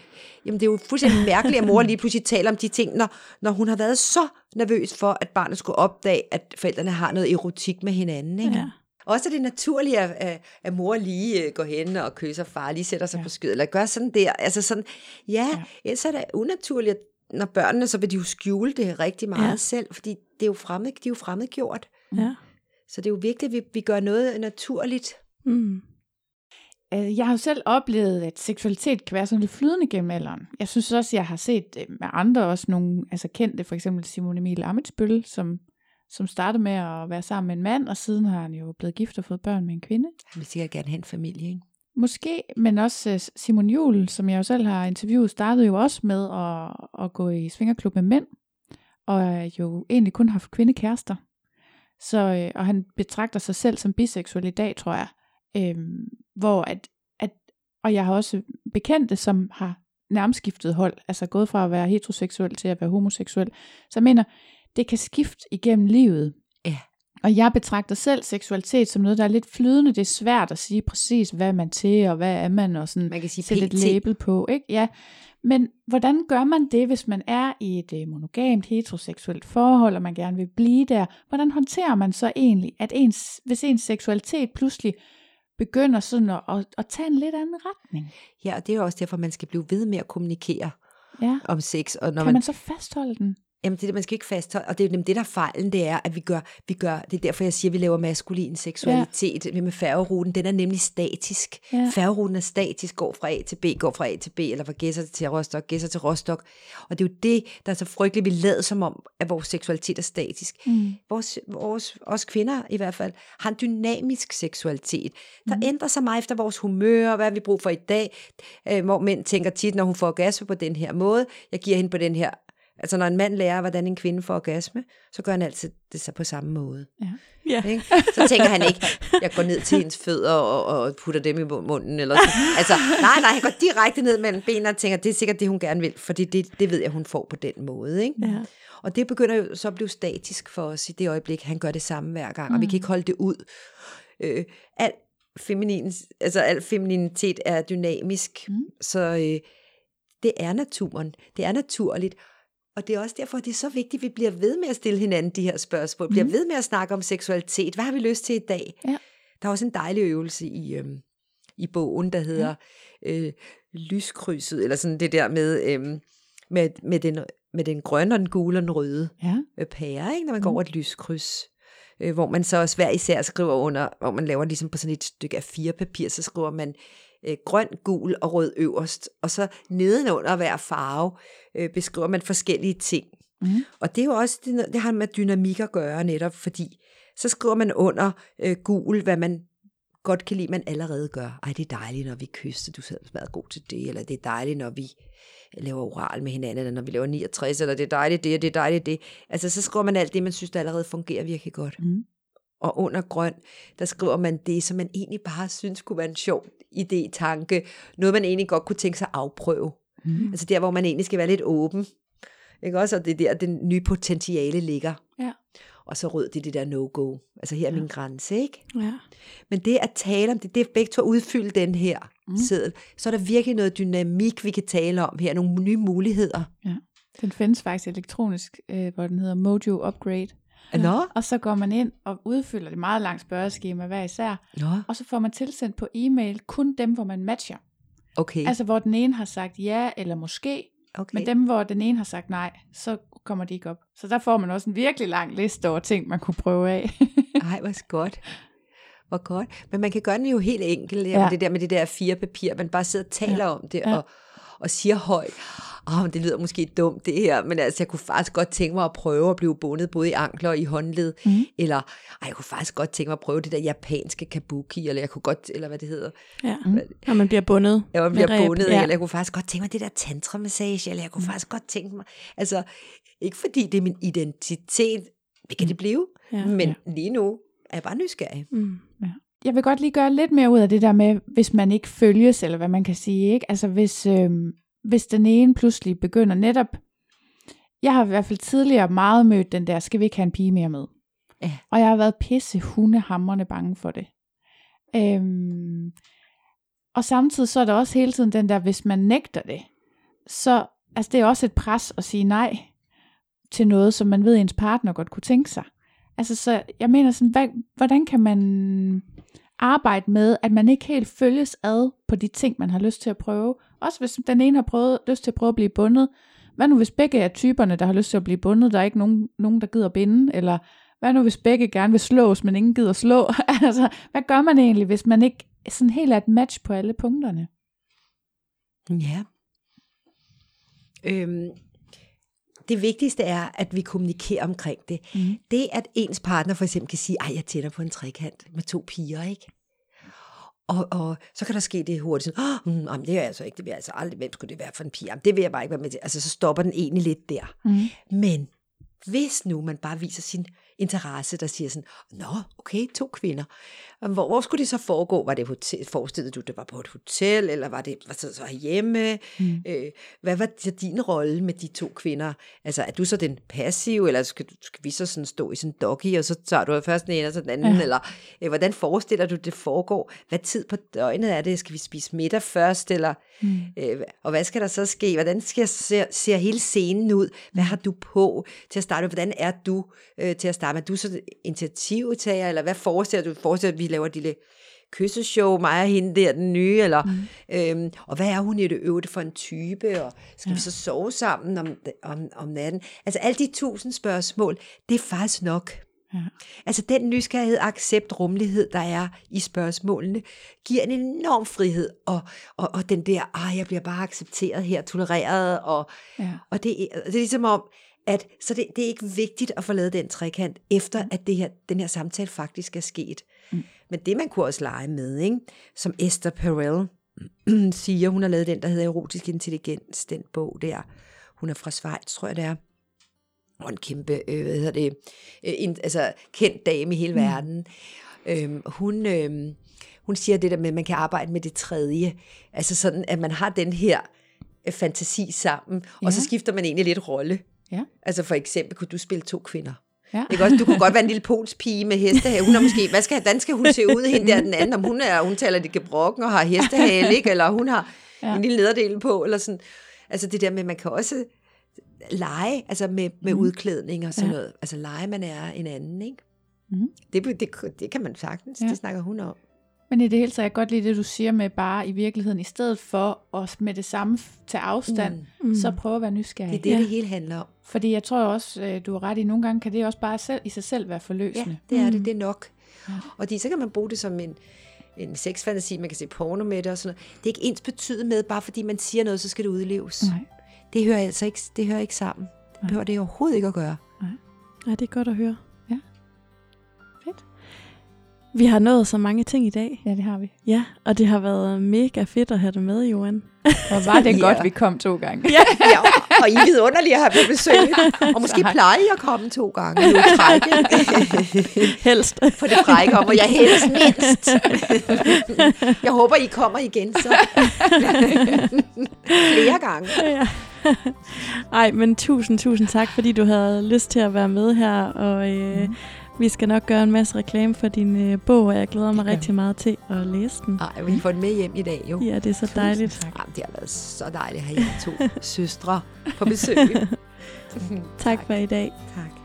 Jamen, det er jo fuldstændig mærkeligt, at mor lige pludselig taler om de ting, når, når hun har været så nervøs for, at barnet skulle opdage, at forældrene har noget erotik med hinanden. Ikke? Ja. Også er det naturligt, at, at, mor lige øh, går hen og kysser far, lige sætter sig ja. på skødet, eller gør sådan der. Altså sådan, ja, ja. ellers er det unaturligt, at når børnene, så vil de jo skjule det rigtig meget Ja. selv, fordi det er jo fremmed, de er jo fremmedgjort. Ja. Så det er jo vigtigt, at vi, vi gør noget naturligt. Mm. Øh, Jeg har jo selv oplevet, at seksualitet kan være sådan lidt flydende gennem alderen. Jeg synes også, jeg har set øh, med andre også nogle altså kendte, for eksempel Simon Emil Amitsbøl, som, som startede med at være sammen med en mand, og siden har han jo blevet gift og fået børn med en kvinde. Han vil sikkert gerne have en familie, ikke? Måske, men også øh, Simon Jul, som jeg jo selv har interviewet, startede jo også med at, at gå i svingerklub med mænd, og jo egentlig kun haft kvindekærester. Så, øh, og han betragter sig selv som biseksuel i dag, tror jeg. Øhm, hvor at, at, og jeg har også bekendte, som har nærmest skiftet hold, altså gået fra at være heteroseksuel til at være homoseksuel. Så jeg mener, det kan skifte igennem livet. Ja. Og jeg betragter selv seksualitet som noget, der er lidt flydende. Det er svært at sige præcis, hvad man til, og hvad er man, og sådan Man kan sige sætte et label på. Ikke? Ja. Men hvordan gør man det, hvis man er i et øh, monogamt heteroseksuelt forhold, og man gerne vil blive der? Hvordan håndterer man så egentlig, at ens, hvis ens seksualitet pludselig begynder sådan at, at, at tage en lidt anden retning? Ja, og det er jo også derfor, man skal blive ved med at kommunikere Ja. om sex. Og når Kan man, man så fastholde den? Jamen, det, man skal ikke fastholde, og det er nemlig det, der er fejlen, det er, at vi gør, vi gør, det er derfor, jeg siger, at vi laver maskulin seksualitet ja. med færgeruten, den er nemlig statisk. Ja. Færgeruten er statisk, går fra A til B, går fra A til B, eller fra Gæsser til Rostock, Gæsser til Rostock, og det er jo det, der er så frygteligt, vi lader som om, at vores seksualitet er statisk. Mm. Vores, vores, os kvinder i hvert fald, har en dynamisk seksualitet, der mm. ændrer sig meget efter vores humør, hvad vi brug for i dag, øh, hvor mænd tænker tit, når hun får orgasme på den her måde, jeg giver hende på den her Altså når en mand lærer, hvordan en kvinde får orgasme, så gør han altid det så på samme måde. Ja. Ja. Ikke? Så tænker han ikke, jeg går ned til hendes fødder og, og putter dem i munden. Eller sådan. Altså, nej, nej, han går direkte ned mellem benene og tænker, det er sikkert det, hun gerne vil, fordi det, det ved jeg, hun får på den måde. Ikke? Ja. Og det begynder jo så at blive statisk for os i det øjeblik, han gør det samme hver gang, og vi kan ikke holde det ud. Øh, al, feminin, altså al femininitet er dynamisk, Mm. så øh, det er naturen, det er naturligt, og det er også derfor, det er så vigtigt, at vi bliver ved med at stille hinanden de her spørgsmål, bliver Mhm. ved med at snakke om seksualitet, hvad har vi lyst til i dag? Ja. Der er også en dejlig øvelse i, øhm, i bogen, der hedder øh, lyskrydset, eller sådan det der med, øhm, med, med, den, med den grønne og den gule og den røde Ja. øh, pære, ikke? når man går Mhm. over et lyskryds. Øh, hvor man så også hver især skriver under, hvor man laver ligesom på sådan et stykke af fire papir, så skriver man øh, grøn, gul og rød øverst, og så nedenunder hver farve øh, beskriver man forskellige ting. Mm. Og det er jo også, det, det har med dynamik at gøre netop, fordi så skriver man under øh, gul, hvad man godt kan lide, man allerede gør. Ej, det er dejligt, når vi kysser, du er smadret god til det, eller det er dejligt, når vi laver oral med hinanden, eller når vi laver 69, eller det er dejligt det, og det er dejligt det. Altså, så skriver man alt det, man synes, der allerede fungerer virkelig godt. Mm. Og under grøn, der skriver man det, som man egentlig bare synes kunne være en sjov idé, tanke, noget man egentlig godt kunne tænke sig at afprøve. Mm. Altså der, hvor man egentlig skal være lidt åben. Ikke også? Og det er der, den nye potentiale ligger. Ja. Og så rød det det der no-go. Altså her er Ja. min grænse, ikke? Ja. Men det at tale om det, det er begge to at udfylde den her Mm. seddel. Så er der virkelig noget dynamik, vi kan tale om her. Nogle nye muligheder. Den findes faktisk elektronisk, øh, hvor den hedder Mojo Upgrade. Nå, Og så går man ind og udfylder det meget langt spørgeskema hver især, nå, og så får man tilsendt på e-mail kun dem, hvor man matcher. okay. Altså hvor den ene har sagt ja eller måske, okay. Men dem, hvor den ene har sagt nej, så kommer de ikke op. Så der får man også en virkelig lang liste over ting, man kunne prøve af. Ej, hvor godt. Hvor godt. Men man kan gøre den jo helt enkelt. Ja. Ja. Det der med det der fire papir, man bare sidder og taler ja. om det, Ja. og, og siger højt, åh, oh, det lyder måske dumt det her, men altså, jeg kunne faktisk godt tænke mig at prøve at blive bundet både i ankler og i håndled, mm. eller ej, jeg kunne faktisk godt tænke mig at prøve det der japanske kabuki, eller jeg kunne godt, eller hvad det hedder, Ja. Når man bliver bundet. var med bliver bundet, Ja. eller jeg kunne faktisk godt tænke mig det der tantra-massage, eller jeg kunne mm. faktisk godt tænke mig, altså, ikke fordi det er min identitet, det kan det blive, Ja. men lige nu er jeg bare nysgerrig. Mm. Jeg vil godt lige gøre lidt mere ud af det der med, hvis man ikke følges, eller hvad man kan sige. Ikke? Altså hvis, øhm, hvis den ene pludselig begynder netop... Jeg har i hvert fald tidligere meget mødt den der, skal vi ikke have en pige mere med? Ja. Og jeg har været pisse hundehamrende bange for det. Øhm, og samtidig så er der også hele tiden den der, hvis man nægter det, så altså det er også et pres at sige nej til noget, som man ved, ens partner godt kunne tænke sig. Altså, så jeg mener sådan, hvad, hvordan kan man arbejde med, at man ikke helt følges ad på de ting, man har lyst til at prøve? Også hvis den ene har prøvet, lyst til at prøve at blive bundet. Hvad nu hvis begge er typerne, der har lyst til at blive bundet, der er ikke nogen, nogen der gider binde? Eller hvad nu hvis begge gerne vil slås, men ingen gider slå? altså, hvad gør man egentlig, hvis man ikke sådan helt er et match på alle punkterne? Ja. Øhm, det vigtigste er, at vi kommunikerer omkring det. Mm. Det, at ens partner for eksempel kan sige, ej, jeg tænder på en trekant med to piger, ikke? Og, og så kan der ske det hurtigt, sådan, oh, mm, jamen, det er altså ikke, det vil jeg altså aldrig, hvem skulle det være for en pige? Jamen, det vil jeg bare ikke være med til. Altså, så stopper den egentlig lidt der. Mm. Men hvis nu man bare viser sin interesse, der siger sådan, nå, okay, to kvinder. Hvor, hvor skulle det så foregå? Var det hotel, forestillede du, det var på et hotel, eller var det var det så hjemme? Mm. Øh, hvad var så din rolle med de to kvinder? Altså, er du så den passive, eller skal, skal vi så sådan stå i sådan en doggy, og så tager du først den ene og så den anden, ja. eller øh, hvordan forestiller du, det foregår? Hvad tid på døgnet er det? Skal vi spise middag først, eller, mm. øh, og hvad skal der så ske? Hvordan skal ser, ser hele scenen ud? Hvad har du på til at starte? Hvordan er du øh, til at starte med? Er du så initiativtager, eller hvad forestiller du? Forestiller vi laver et lille kysseshow, mig og hende der, den nye, eller, mm. øhm, og hvad er hun i det øvrigt for en type, og skal ja. vi så sove sammen om, om, om natten? Altså alle de tusind spørgsmål, det er faktisk nok. Ja. Altså den nysgerrighed, accept, rummelighed, der er i spørgsmålene, giver en enorm frihed, og, og, og den der, ah, jeg bliver bare accepteret her, tolereret, og, Ja. og det, er- det er ligesom om, at så det, det er ikke vigtigt at få lavet den trekant, efter at det her, den her samtale faktisk er sket. Mm. Men det man kunne også lege med, ikke? som Esther Perel siger, hun har lavet den, der hedder Erotisk Intelligens, den bog der. Hun er fra Schweiz, tror jeg det er. Og en kæmpe, øh, hvad hedder det, øh, en, altså kendt dame i hele mm. verden. Øhm, hun, øhm, hun siger det der med, at man kan arbejde med det tredje. Altså sådan, at man har den her øh, fantasi sammen, ja. og så skifter man egentlig lidt rolle. Ja. Altså for eksempel, kunne du spille to kvinder? Ja. Ikke også? Du kunne godt være en lille polsk pige med hestehale. Hun er måske, hvad skal, hvordan skal hun se ud, hende der den anden? Om hun, er, hun taler det gebrokken og har hestehale, ikke? Eller hun har ja. En lille nederdel på, eller sådan. Altså det der med, man kan også lege, altså med, med mm. udklædning og sådan ja. Noget. Altså lege, man er en anden, ikke? Mhm. Det, det, det kan man sagtens. Ja. det snakker hun om. Men i det hele taget, jeg kan godt lide det, du siger med bare i virkeligheden, i stedet for at med det samme tage afstand, mm. så prøve at være nysgerrig. Det er det, ja. det hele handler om. Fordi jeg tror også, øh, du har ret i, nogle gange kan det også bare selv, i sig selv være Ja, forløsende. det er det, det er nok. Og de, så kan man bruge det som en, en sexfantasi, man kan se porno med det og sådan noget. Det er ikke ens betydet med, bare fordi man siger noget, så skal det udleves. Nej. Det hører altså ikke, det hører ikke sammen. Det behøver det overhovedet ikke at gøre. Ja, det er godt at høre. Vi har nået så mange ting i dag. Ja, det har vi. Ja, og det har været mega fedt at have dig med, Johan. Og var det Ja. godt, vi kom to gange. Ja, ja og I er vidunderlige at have på besøg. Og måske Tak. plejer I at komme to gange. Nu. Helst. På det frække om, og jeg helst mindst. Jeg håber, I kommer igen så. Flere gange. ja. Ej, men tusind, tusind tak, fordi du havde lyst til at være med her. Og øh, vi skal nok gøre en masse reklame for din øh, bog, og jeg glæder mig gør rigtig meget til at læse den. Ej, vil I få den med hjem i dag, jo? Ja, det er så dejligt. Jamen, det har været så dejligt at have jer to søstre på besøg. Tak for i dag. tak.